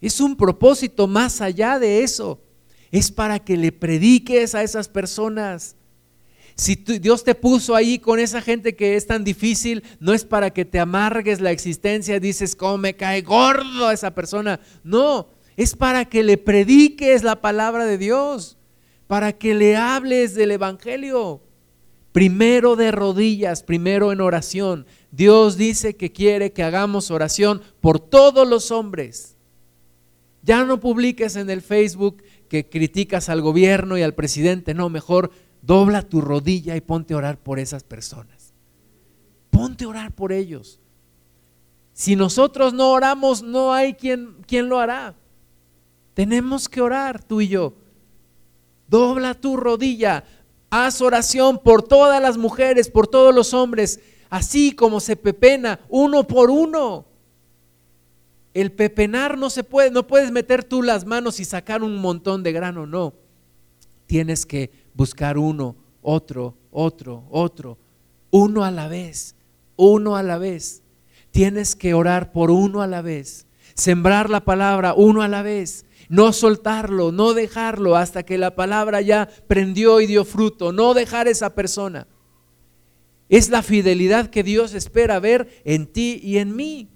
Es un propósito más allá de eso. Es para que le prediques a esas personas. Si Dios te puso ahí con esa gente que es tan difícil, no es para que te amargues la existencia, dices, ¿cómo me cae gordo a esa persona? No, es para que le prediques la palabra de Dios, para que le hables del Evangelio. Primero de rodillas, primero en oración, Dios dice que quiere que hagamos oración por todos los hombres. Ya no publiques en el Facebook que criticas al gobierno y al presidente, no, mejor dobla tu rodilla y ponte a orar por esas personas. Ponte a orar por ellos. Si nosotros no oramos, no hay quien, quien lo hará. Tenemos que orar tú y yo. Dobla tu rodilla, haz oración por todas las mujeres, por todos los hombres así como se pepena uno por uno. El pepenar no se puede, no puedes meter tú las manos y sacar un montón de grano, no. Tienes que buscar uno, otro, otro, otro, uno a la vez, uno a la vez. Tienes que orar por uno a la vez, sembrar la palabra uno a la vez, no soltarlo, no dejarlo hasta que la palabra ya prendió y dio fruto, no dejar esa persona. Es la fidelidad que Dios espera ver en ti y en mí.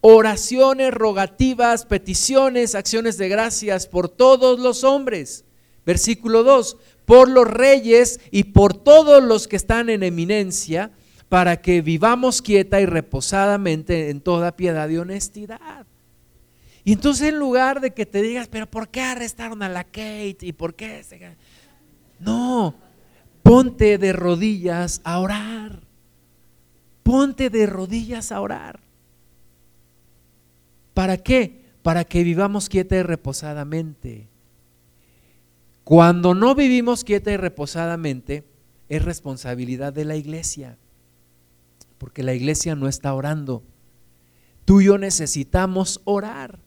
Oraciones, rogativas, peticiones, acciones de gracias por todos los hombres. Versículo 2, por los reyes y por todos los que están en eminencia, para que vivamos quieta y reposadamente en toda piedad y honestidad. Y entonces en lugar de que te digas, pero ¿por qué arrestaron a la Kate? ¿Y por qué? No, Ponte de rodillas a orar. Ponte de rodillas a orar. ¿Para qué? para que vivamos quieta y reposadamente. Cuando no vivimos quieta y reposadamente, es responsabilidad de la iglesia, porque la iglesia no está orando. Tú y yo necesitamos orar.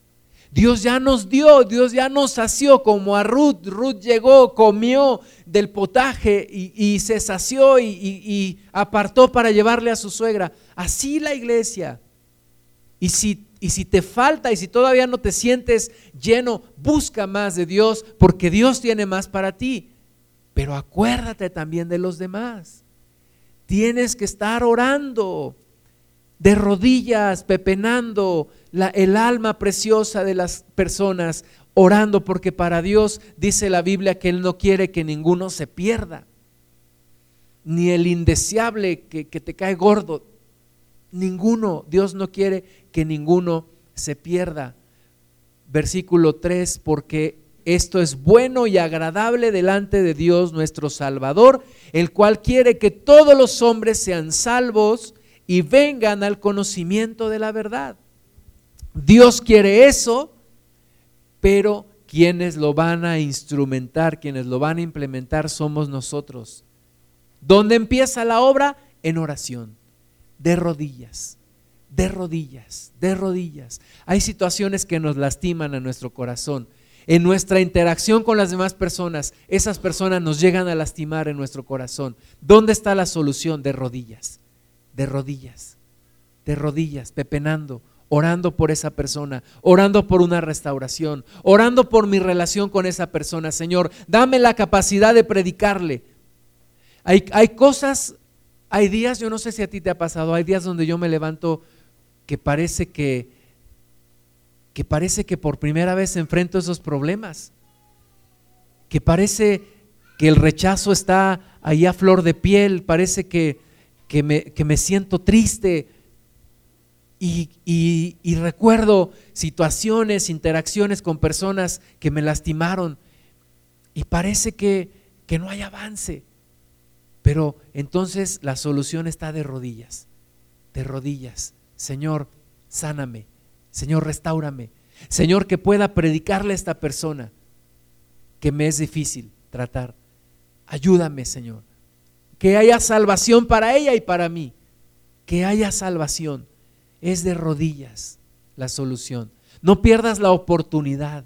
Dios ya nos dio, Dios ya nos sació como a Ruth. Ruth llegó, comió del potaje y, se sació y, apartó para llevarle a su suegra. Así la iglesia. Y si, y si te falta y si todavía no te sientes lleno, busca más de Dios porque Dios tiene más para ti. Pero acuérdate también de los demás. Tienes que estar orando de rodillas, pepenando el alma preciosa de las personas, orando, porque para Dios dice la Biblia que Él no quiere que ninguno se pierda, ni el indeseable que, que te cae gordo, ninguno, Dios no quiere que ninguno se pierda. Versículo 3, porque esto es bueno y agradable delante de Dios nuestro Salvador, el cual quiere que todos los hombres sean salvos y vengan al conocimiento de la verdad. Dios quiere eso, pero quienes lo van a instrumentar, quienes lo van a implementar somos nosotros. ¿Dónde empieza la obra? En oración, de rodillas, de rodillas, de rodillas. Hay situaciones que nos lastiman a nuestro corazón. En nuestra interacción con las demás personas, esas personas nos llegan a lastimar en nuestro corazón. ¿Dónde está la solución? De rodillas de rodillas, de rodillas, pepenando, orando por esa persona, orando por una restauración, orando por mi relación con esa persona. Señor, dame la capacidad de predicarle. Hay, hay cosas, hay días, yo no sé si a ti te ha pasado, hay días donde yo me levanto que parece que, que parece que por primera vez enfrento esos problemas, que parece que el rechazo está ahí a flor de piel, parece que que me, siento triste y, recuerdo situaciones, interacciones con personas que me lastimaron y parece que, que no hay avance. Pero entonces la solución está de rodillas, de rodillas. Señor, sáname. Señor, restaurame. Señor, que pueda predicarle a esta persona que me es difícil tratar. Ayúdame, Señor que haya salvación para ella y para mí, que haya salvación. Es de rodillas la solución. No pierdas la oportunidad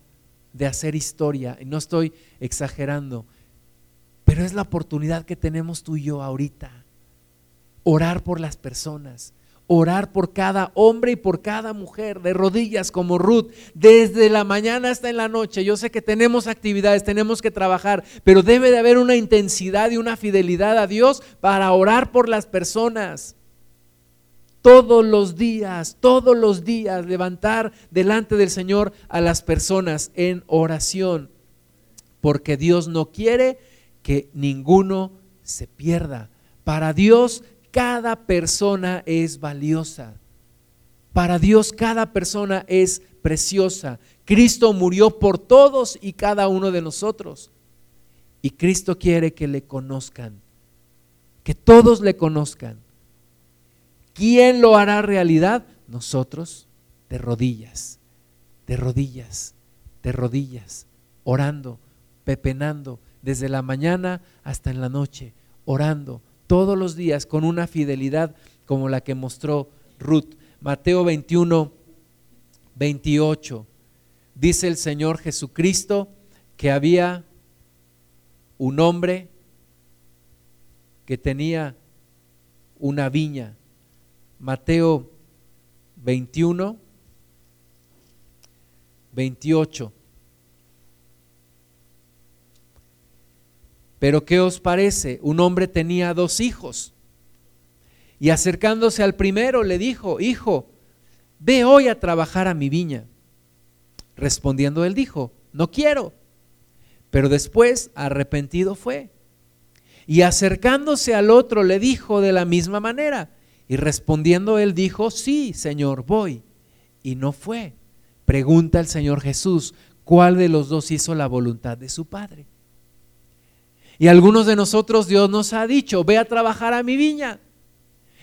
de hacer historia, no estoy exagerando, pero es la oportunidad que tenemos tú y yo ahorita. Orar por las personas, orar por cada hombre y por cada mujer, de rodillas como Ruth, desde la mañana hasta en la noche. Yo sé que tenemos actividades, tenemos que trabajar, pero debe de haber una intensidad y una fidelidad a Dios para orar por las personas. Todos los días, todos los días, levantar delante del Señor a las personas en oración, porque Dios no quiere que ninguno se pierda. Para Dios cada persona es valiosa. Para Dios cada persona es preciosa. Cristo murió por todos y cada uno de nosotros. Y Cristo quiere que le conozcan, que todos le conozcan. ¿Quién lo hará realidad? Nosotros, de rodillas, de rodillas, de rodillas, orando, pepenando, desde la mañana hasta en la noche, orando, todos los días con una fidelidad como la que mostró Ruth. Mateo 21, 28. Dice el Señor Jesucristo que había un hombre que tenía una viña. Mateo 21, 28. Pero ¿qué os parece? Un hombre tenía dos hijos. Y acercándose al primero le dijo, hijo, ve hoy a trabajar a mi viña. Respondiendo él dijo, no quiero. Pero después arrepentido fue. Y acercándose al otro le dijo de la misma manera. Y respondiendo él dijo, sí, Señor, voy. Y no fue. Pregunta el Señor Jesús, ¿cuál de los dos hizo la voluntad de su Padre? Y algunos de nosotros Dios nos ha dicho, ve a trabajar a mi viña.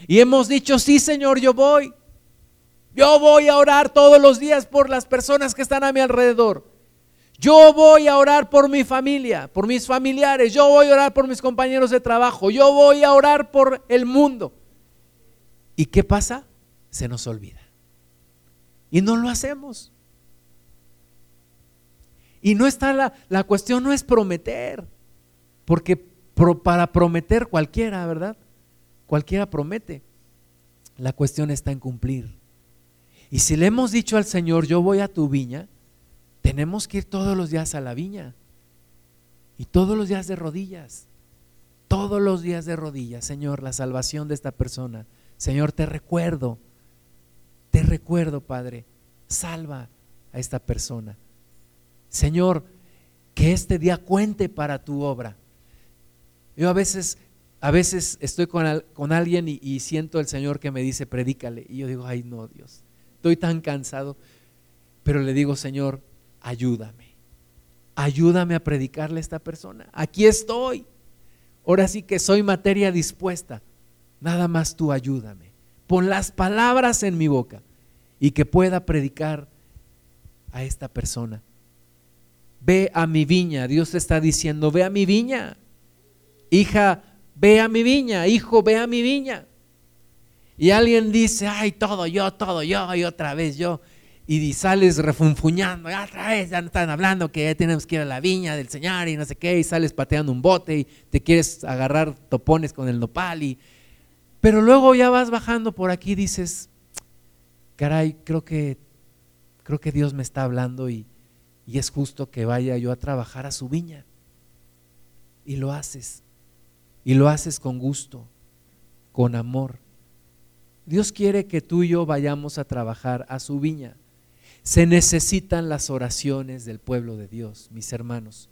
Y hemos dicho, sí Señor, yo voy. Yo voy a orar todos los días por las personas que están a mi alrededor. Yo voy a orar por mi familia, por mis familiares. Yo voy a orar por mis compañeros de trabajo. Yo voy a orar por el mundo. ¿Y qué pasa? Se nos olvida. Y no lo hacemos. Y no está la, la cuestión, no es prometer. Porque para prometer cualquiera, ¿verdad? Cualquiera promete. La cuestión está en cumplir. Y si le hemos dicho al Señor, yo voy a tu viña, tenemos que ir todos los días a la viña. Y todos los días de rodillas. Todos los días de rodillas, Señor, la salvación de esta persona. Señor, te recuerdo. Te recuerdo, Padre. Salva a esta persona. Señor, que este día cuente para tu obra. Yo a veces, a veces estoy con, con alguien y, y, siento el Señor que me dice, predícale. Y yo digo, ay no, Dios, estoy tan cansado, pero le digo, Señor, ayúdame, ayúdame a predicarle a esta persona. Aquí estoy. Ahora sí que soy materia dispuesta. Nada más tú ayúdame. Pon las palabras en mi boca y que pueda predicar a esta persona. Ve a mi viña. Dios te está diciendo, ve a mi viña. Hija, ve a mi viña. Hijo, ve a mi viña. Y alguien dice, ay, todo yo, todo yo, y otra vez yo. Y sales refunfuñando, y otra vez ya están hablando que tenemos que ir a la viña del Señor y no sé qué, y sales pateando un bote y te quieres agarrar topones con el nopal. Y... Pero luego ya vas bajando por aquí y dices, caray, creo que, creo que Dios me está hablando y, y es justo que vaya yo a trabajar a su viña. Y lo haces. Y lo haces con gusto, con amor. Dios quiere que tú y yo vayamos a trabajar a su viña. Se necesitan las oraciones del pueblo de Dios, mis hermanos.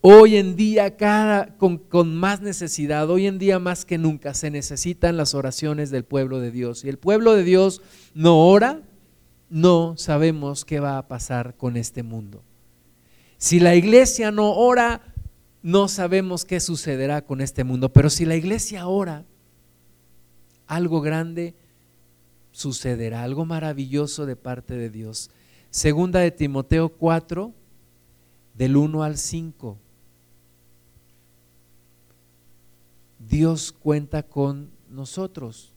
Hoy en día, cada, con, con, más necesidad, hoy en día más que nunca, se necesitan las oraciones del pueblo de Dios. Y el pueblo de Dios no ora, no sabemos qué va a pasar con este mundo. Si la iglesia no ora, no sabemos qué sucederá con este mundo. Pero si la iglesia ora, algo grande sucederá, algo maravilloso de parte de Dios. Segunda de Timoteo 4, del 1 al 5. Dios cuenta con nosotros.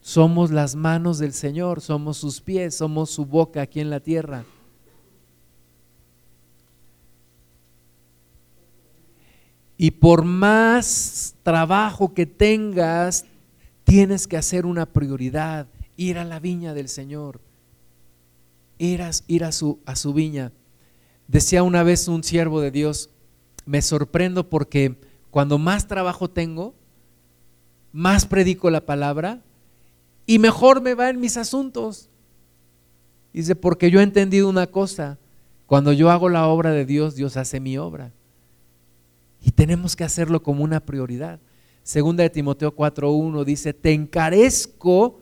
Somos las manos del Señor, somos sus pies, somos su boca aquí en la tierra. Y por más trabajo que tengas, tienes que hacer una prioridad, ir a la viña del Señor, ir a, ir a, su, a su viña. Decía una vez un siervo de Dios, me sorprendo porque cuando más trabajo tengo, más predico la palabra y mejor me va en mis asuntos. Dice, porque yo he entendido una cosa, cuando yo hago la obra de Dios, Dios hace mi obra. Y tenemos que hacerlo como una prioridad. Segunda de Timoteo 4.1 dice, te encarezco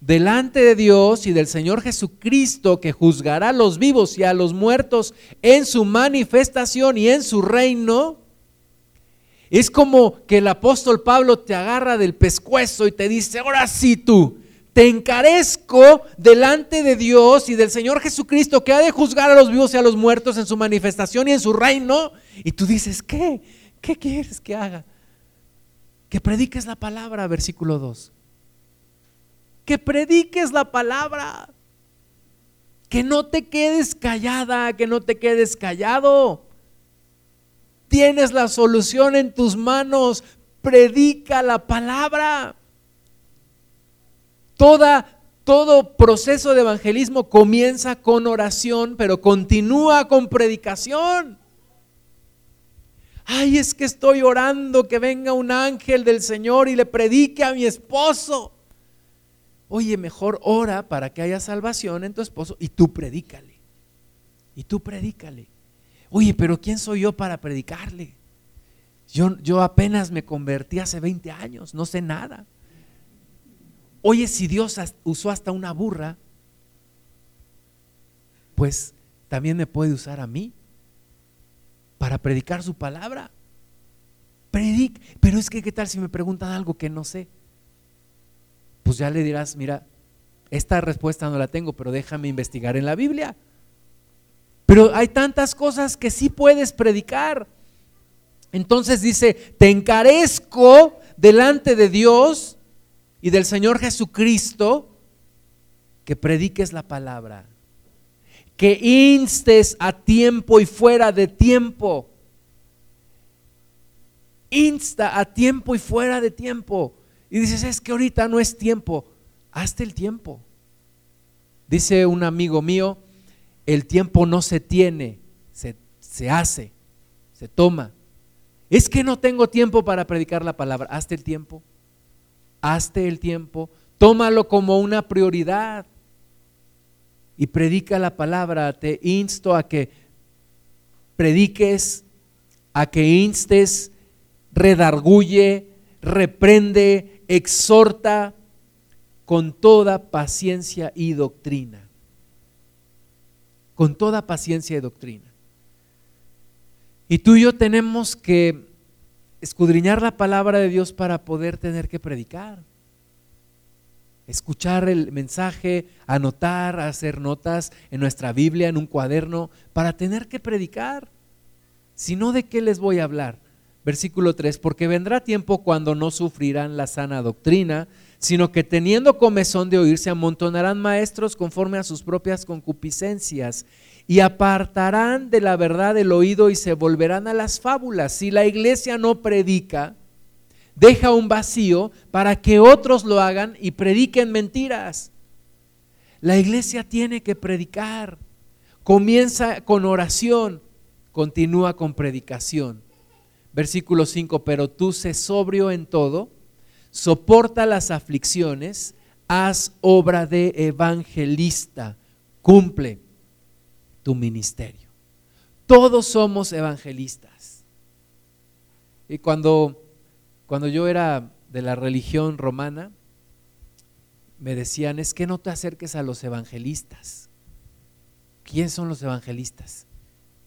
delante de Dios y del Señor Jesucristo que juzgará a los vivos y a los muertos en su manifestación y en su reino. Es como que el apóstol Pablo te agarra del pescuezo y te dice, ahora sí tú, te encarezco delante de Dios y del Señor Jesucristo que ha de juzgar a los vivos y a los muertos en su manifestación y en su reino. Y tú dices, ¿qué? ¿Qué quieres que haga? Que prediques la palabra, versículo 2. Que prediques la palabra. Que no te quedes callada, que no te quedes callado. Tienes la solución en tus manos. Predica la palabra. Toda todo proceso de evangelismo comienza con oración, pero continúa con predicación. Ay, es que estoy orando que venga un ángel del Señor y le predique a mi esposo. Oye, mejor ora para que haya salvación en tu esposo y tú predícale. Y tú predícale. Oye, pero ¿quién soy yo para predicarle? Yo, yo apenas me convertí hace 20 años, no sé nada. Oye, si Dios usó hasta una burra, pues también me puede usar a mí para predicar su palabra. Predic, pero es que qué tal si me preguntan algo que no sé. pues ya le dirás, mira, esta respuesta no la tengo, pero déjame investigar en la Biblia. Pero hay tantas cosas que sí puedes predicar. Entonces dice, te encarezco delante de Dios y del Señor Jesucristo que prediques la palabra, que instes a tiempo y fuera de tiempo. Insta a tiempo y fuera de tiempo. Y dices, es que ahorita no es tiempo. Hazte el tiempo. Dice un amigo mío, el tiempo no se tiene, se, se hace, se toma. Es que no tengo tiempo para predicar la palabra. Hazte el tiempo. Hazte el tiempo. Tómalo como una prioridad. Y predica la palabra. Te insto a que prediques, a que instes, redarguye, reprende, exhorta con toda paciencia y doctrina. Con toda paciencia y doctrina. Y tú y yo tenemos que escudriñar la palabra de Dios para poder tener que predicar. Escuchar el mensaje, anotar, hacer notas en nuestra Biblia, en un cuaderno, para tener que predicar. Si no, ¿de qué les voy a hablar? Versículo 3, porque vendrá tiempo cuando no sufrirán la sana doctrina, sino que teniendo comezón de oír, se amontonarán maestros conforme a sus propias concupiscencias y apartarán de la verdad el oído y se volverán a las fábulas. Si la iglesia no predica, deja un vacío para que otros lo hagan y prediquen mentiras. La iglesia tiene que predicar. Comienza con oración, continúa con predicación. Versículo 5, pero tú sé sobrio en todo, soporta las aflicciones, haz obra de evangelista, cumple tu ministerio. Todos somos evangelistas. Y cuando, cuando yo era de la religión romana, me decían, es que no te acerques a los evangelistas. ¿Quién son los evangelistas?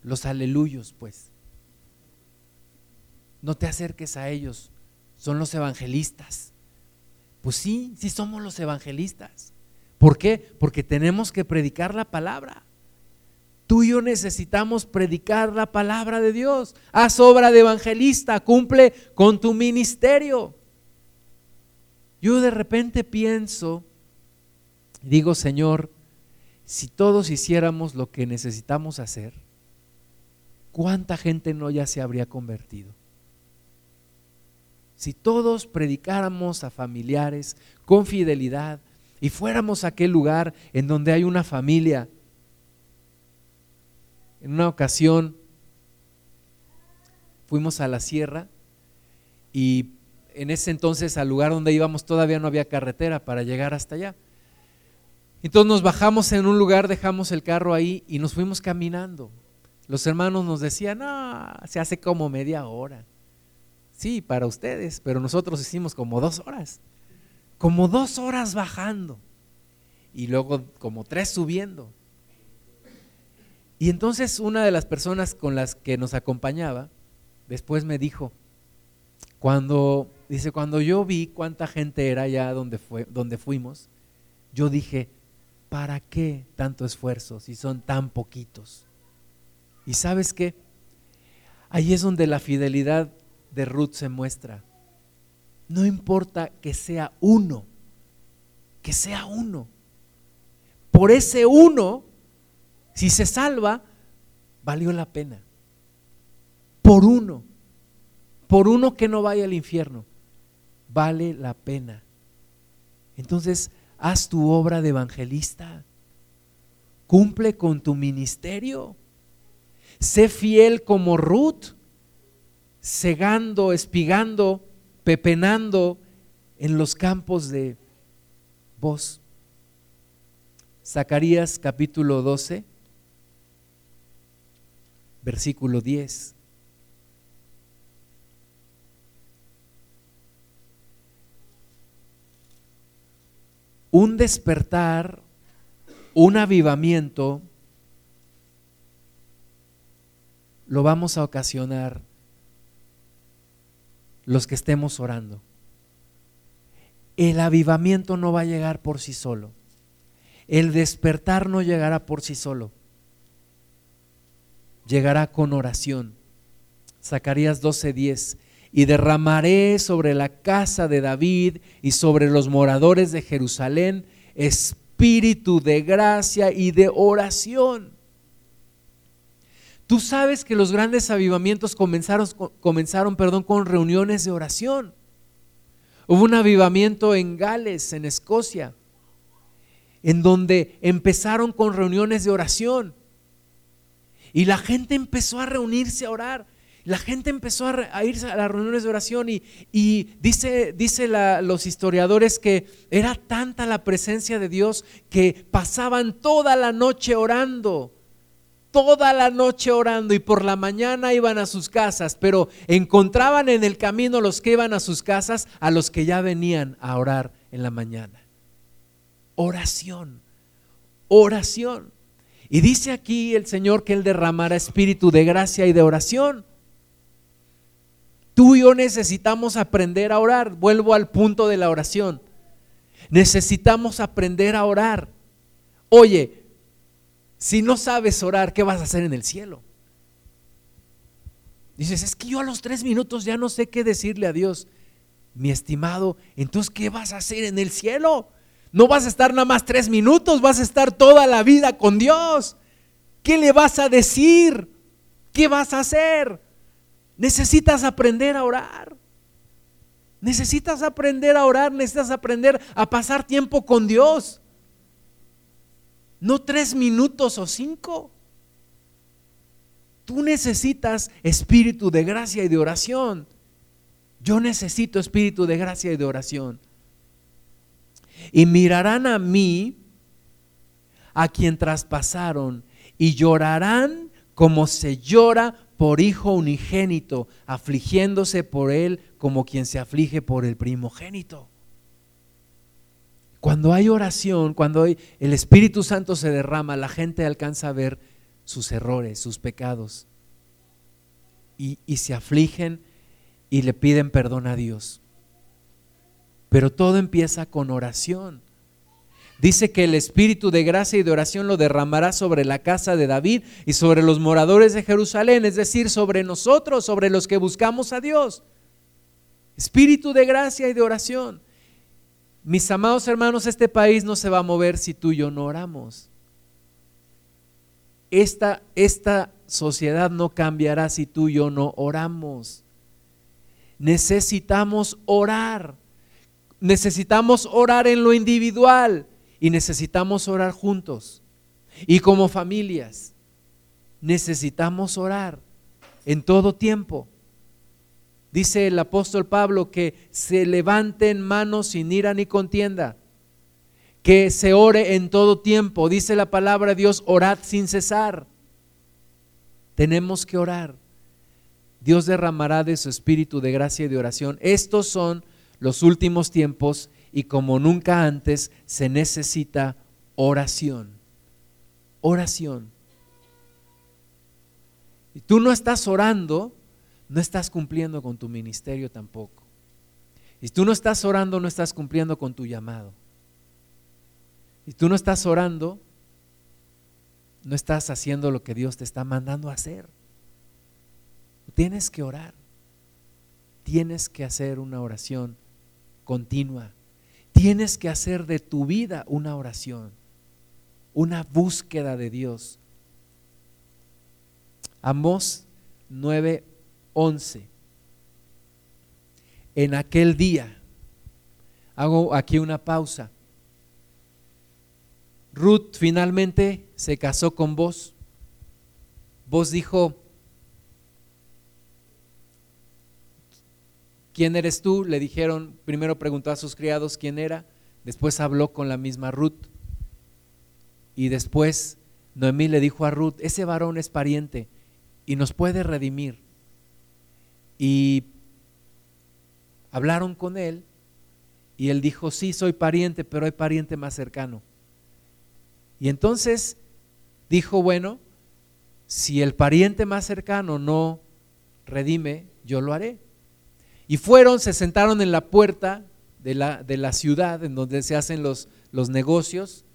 Los aleluyos, pues no te acerques a ellos, son los evangelistas. Pues sí, sí somos los evangelistas. ¿Por qué? Porque tenemos que predicar la palabra. Tú y yo necesitamos predicar la palabra de Dios. Haz obra de evangelista, cumple con tu ministerio. Yo de repente pienso, digo, Señor, si todos hiciéramos lo que necesitamos hacer, ¿cuánta gente no ya se habría convertido? Si todos predicáramos a familiares con fidelidad y fuéramos a aquel lugar en donde hay una familia, en una ocasión fuimos a la sierra y en ese entonces al lugar donde íbamos todavía no había carretera para llegar hasta allá. Entonces nos bajamos en un lugar, dejamos el carro ahí y nos fuimos caminando. Los hermanos nos decían, no, se hace como media hora. Sí, para ustedes, pero nosotros hicimos como dos horas. Como dos horas bajando. Y luego como tres subiendo. Y entonces una de las personas con las que nos acompañaba, después me dijo, cuando, dice, cuando yo vi cuánta gente era allá donde, fue, donde fuimos, yo dije, ¿para qué tanto esfuerzo si son tan poquitos? Y sabes qué? Ahí es donde la fidelidad de Ruth se muestra. No importa que sea uno, que sea uno. Por ese uno, si se salva, valió la pena. Por uno, por uno que no vaya al infierno, vale la pena. Entonces, haz tu obra de evangelista. Cumple con tu ministerio. Sé fiel como Ruth segando, espigando, pepenando en los campos de voz. Zacarías capítulo 12, versículo 10. Un despertar, un avivamiento, lo vamos a ocasionar los que estemos orando. el avivamiento no va a llegar por sí solo. El despertar no llegará por sí solo. Llegará con oración. Zacarías 12:10. Y derramaré sobre la casa de David y sobre los moradores de Jerusalén espíritu de gracia y de oración. Tú sabes que los grandes avivamientos comenzaron, comenzaron perdón, con reuniones de oración. Hubo un avivamiento en Gales, en Escocia, en donde empezaron con reuniones de oración. Y la gente empezó a reunirse a orar. La gente empezó a, irse a las reuniones de oración y, dice, dice los historiadores que era tanta la presencia de Dios que pasaban toda la noche orando toda la noche orando y por la mañana iban a sus casas, pero encontraban en el camino los que iban a sus casas a los que ya venían a orar en la mañana. Oración, oración. Y dice aquí el Señor que Él derramará espíritu de gracia y de oración. Tú y yo necesitamos aprender a orar. Vuelvo al punto de la oración. Necesitamos aprender a orar. Oye, si no sabes orar, ¿qué vas a hacer en el cielo? Dices, es que yo a los tres minutos ya no sé qué decirle a Dios. Mi estimado, entonces, ¿qué vas a hacer en el cielo? No vas a estar nada más tres minutos, vas a estar toda la vida con Dios. ¿Qué le vas a decir? ¿Qué vas a hacer? Necesitas aprender a orar. Necesitas aprender a orar, necesitas aprender a pasar tiempo con Dios no tres minutos o cinco. Tú necesitas espíritu de gracia y de oración. Yo necesito espíritu de gracia y de oración. Y mirarán a mí, a quien traspasaron, y llorarán como se llora por hijo unigénito, afligiéndose por él como quien se aflige por el primogénito. Cuando hay oración, cuando el Espíritu Santo se derrama, la gente alcanza a ver sus errores, sus pecados. Y, y se afligen y le piden perdón a Dios. Pero todo empieza con oración. Dice que el Espíritu de gracia y de oración lo derramará sobre la casa de David y sobre los moradores de Jerusalén, es decir, sobre nosotros, sobre los que buscamos a Dios. Espíritu de gracia y de oración. Mis amados hermanos, este país no se va a mover si tú y yo no oramos. Esta, esta sociedad no cambiará si tú y yo no oramos. Necesitamos orar. Necesitamos orar en lo individual y necesitamos orar juntos. Y como familias, necesitamos orar en todo tiempo. Dice el apóstol Pablo que se levanten manos sin ira ni contienda, que se ore en todo tiempo. Dice la palabra de Dios, orad sin cesar. Tenemos que orar. Dios derramará de su espíritu de gracia y de oración. Estos son los últimos tiempos y como nunca antes se necesita oración. Oración. Y tú no estás orando no estás cumpliendo con tu ministerio tampoco. Y tú no estás orando, no estás cumpliendo con tu llamado. Y tú no estás orando, no estás haciendo lo que Dios te está mandando a hacer. Tienes que orar. Tienes que hacer una oración continua. Tienes que hacer de tu vida una oración, una búsqueda de Dios. Amós 9, 11. En aquel día, hago aquí una pausa. Ruth finalmente se casó con vos. Vos dijo, ¿quién eres tú? Le dijeron, primero preguntó a sus criados quién era, después habló con la misma Ruth. Y después Noemí le dijo a Ruth, ese varón es pariente y nos puede redimir. Y hablaron con él y él dijo, sí, soy pariente, pero hay pariente más cercano. Y entonces dijo, bueno, si el pariente más cercano no redime, yo lo haré. Y fueron, se sentaron en la puerta de la, de la ciudad en donde se hacen los, los negocios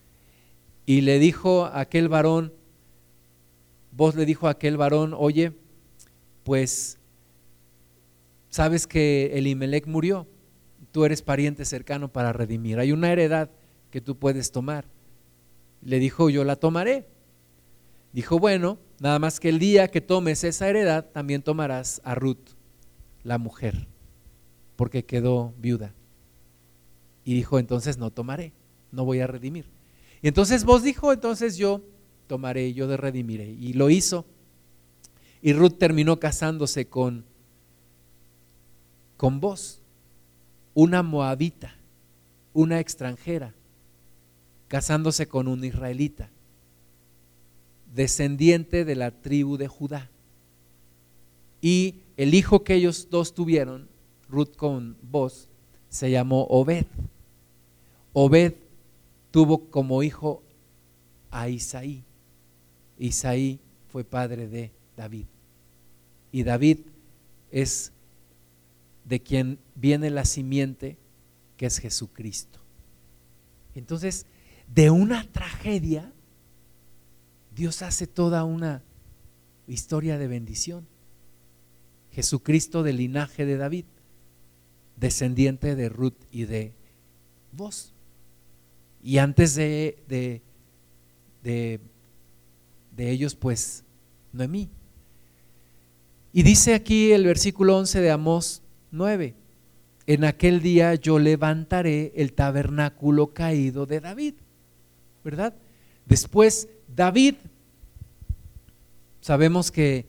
y le dijo a aquel varón, vos le dijo a aquel varón, oye, pues sabes que Elimelech murió, tú eres pariente cercano para redimir, hay una heredad que tú puedes tomar. Le dijo, yo la tomaré. Dijo, bueno, nada más que el día que tomes esa heredad, también tomarás a Ruth, la mujer, porque quedó viuda. Y dijo, entonces no tomaré, no voy a redimir. Y entonces vos dijo, entonces yo tomaré, yo de redimiré. Y lo hizo. Y Ruth terminó casándose con, con vos, una moabita, una extranjera, casándose con un israelita descendiente de la tribu de Judá. Y el hijo que ellos dos tuvieron, Ruth con vos, se llamó Obed. Obed tuvo como hijo a Isaí. Isaí fue padre de David. Y David es de quien viene la simiente que es Jesucristo. Entonces, de una tragedia Dios hace toda una historia de bendición. Jesucristo del linaje de David, descendiente de Ruth y de vos. Y antes de, de, de, ellos, pues, Noemí. Y dice aquí el versículo 11 de Amós 9, en aquel día yo levantaré el tabernáculo caído de David, ¿verdad? Después David, sabemos que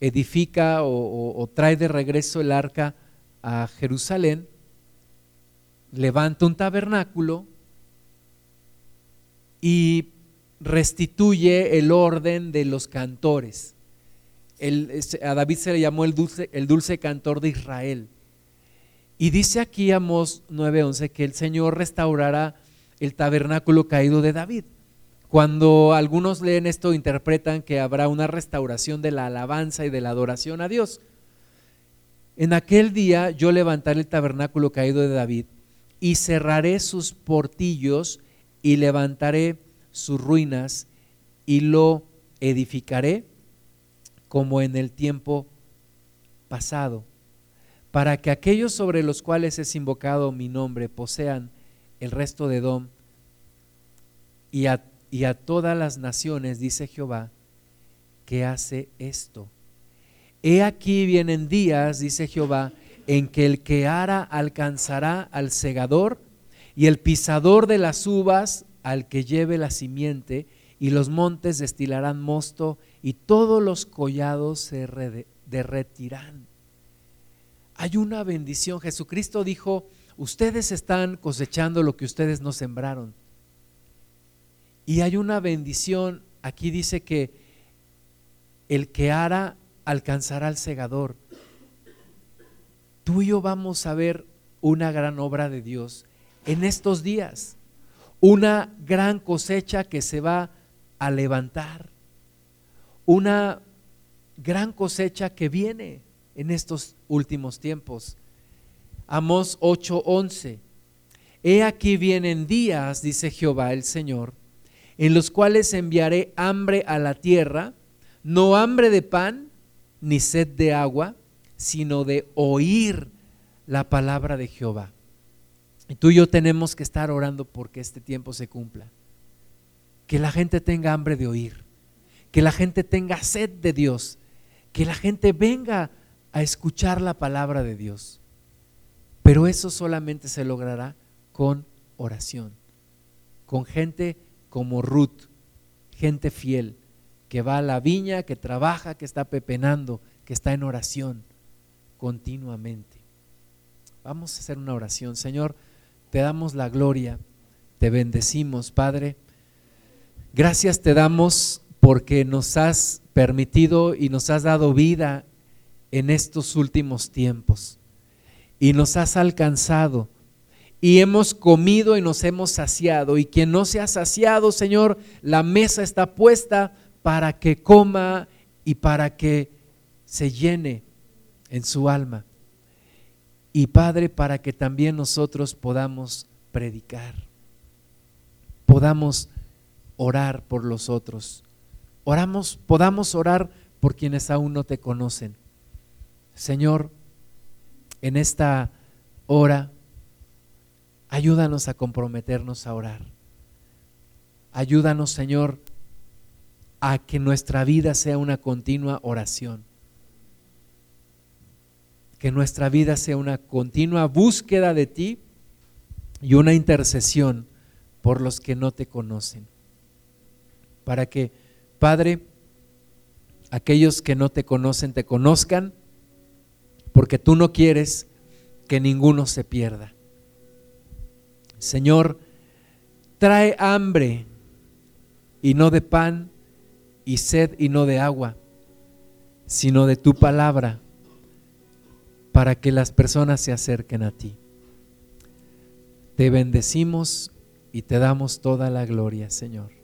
edifica o, trae de regreso el arca a Jerusalén, levanta un tabernáculo y restituye el orden de los cantores. a David se le llamó el dulce, el dulce cantor de Israel. Y dice aquí Amos 9:11 que el Señor restaurará el tabernáculo caído de David. Cuando algunos leen esto, interpretan que habrá una restauración de la alabanza y de la adoración a Dios. En aquel día yo levantaré el tabernáculo caído de David y cerraré sus portillos y levantaré sus ruinas y lo edificaré como en el tiempo pasado, para que aquellos sobre los cuales es invocado mi nombre posean el resto de Dom y a y a todas las naciones, dice Jehová, que hace esto. He aquí vienen días, dice Jehová, en que el que ara alcanzará al segador y el pisador de las uvas al que lleve la simiente, y los montes destilarán mosto y todos los collados se derretirán. Hay una bendición. Jesucristo dijo, ustedes están cosechando lo que ustedes no sembraron. Y hay una bendición, aquí dice que el que hará alcanzará al segador. Tú y yo vamos a ver una gran obra de Dios en estos días, una gran cosecha que se va a levantar, una gran cosecha que viene en estos últimos tiempos. Amos 8:11. He aquí vienen días, dice Jehová el Señor, en los cuales enviaré hambre a la tierra, no hambre de pan ni sed de agua, sino de oír la palabra de Jehová. Y tú y yo tenemos que estar orando porque este tiempo se cumpla. Que la gente tenga hambre de oír, que la gente tenga sed de Dios, que la gente venga a escuchar la palabra de Dios. Pero eso solamente se logrará con oración, con gente como Ruth, gente fiel, que va a la viña, que trabaja, que está pepenando, que está en oración continuamente. Vamos a hacer una oración. Señor, te damos la gloria, te bendecimos, Padre. Gracias te damos porque nos has permitido y nos has dado vida en estos últimos tiempos y nos has alcanzado y hemos comido y nos hemos saciado. Y quien no se ha saciado, Señor, la mesa está puesta para que coma y para que se llene en su alma. y Padre, para que también nosotros podamos predicar, podamos orar por los otros, oramos, podamos orar por quienes aún no te conocen. Señor, en esta hora, ayúdanos a comprometernos a orar. Ayúdanos, Señor, a que nuestra vida sea una continua oración. Que nuestra vida sea una continua búsqueda de ti y una intercesión por los que no te conocen. Para que, Padre, aquellos que no te conocen te conozcan, porque tú no quieres que ninguno se pierda. Señor, trae hambre y no de pan, y sed y no de agua, sino de tu palabra, para que las personas se acerquen a ti. Te bendecimos y te damos toda la gloria, Señor.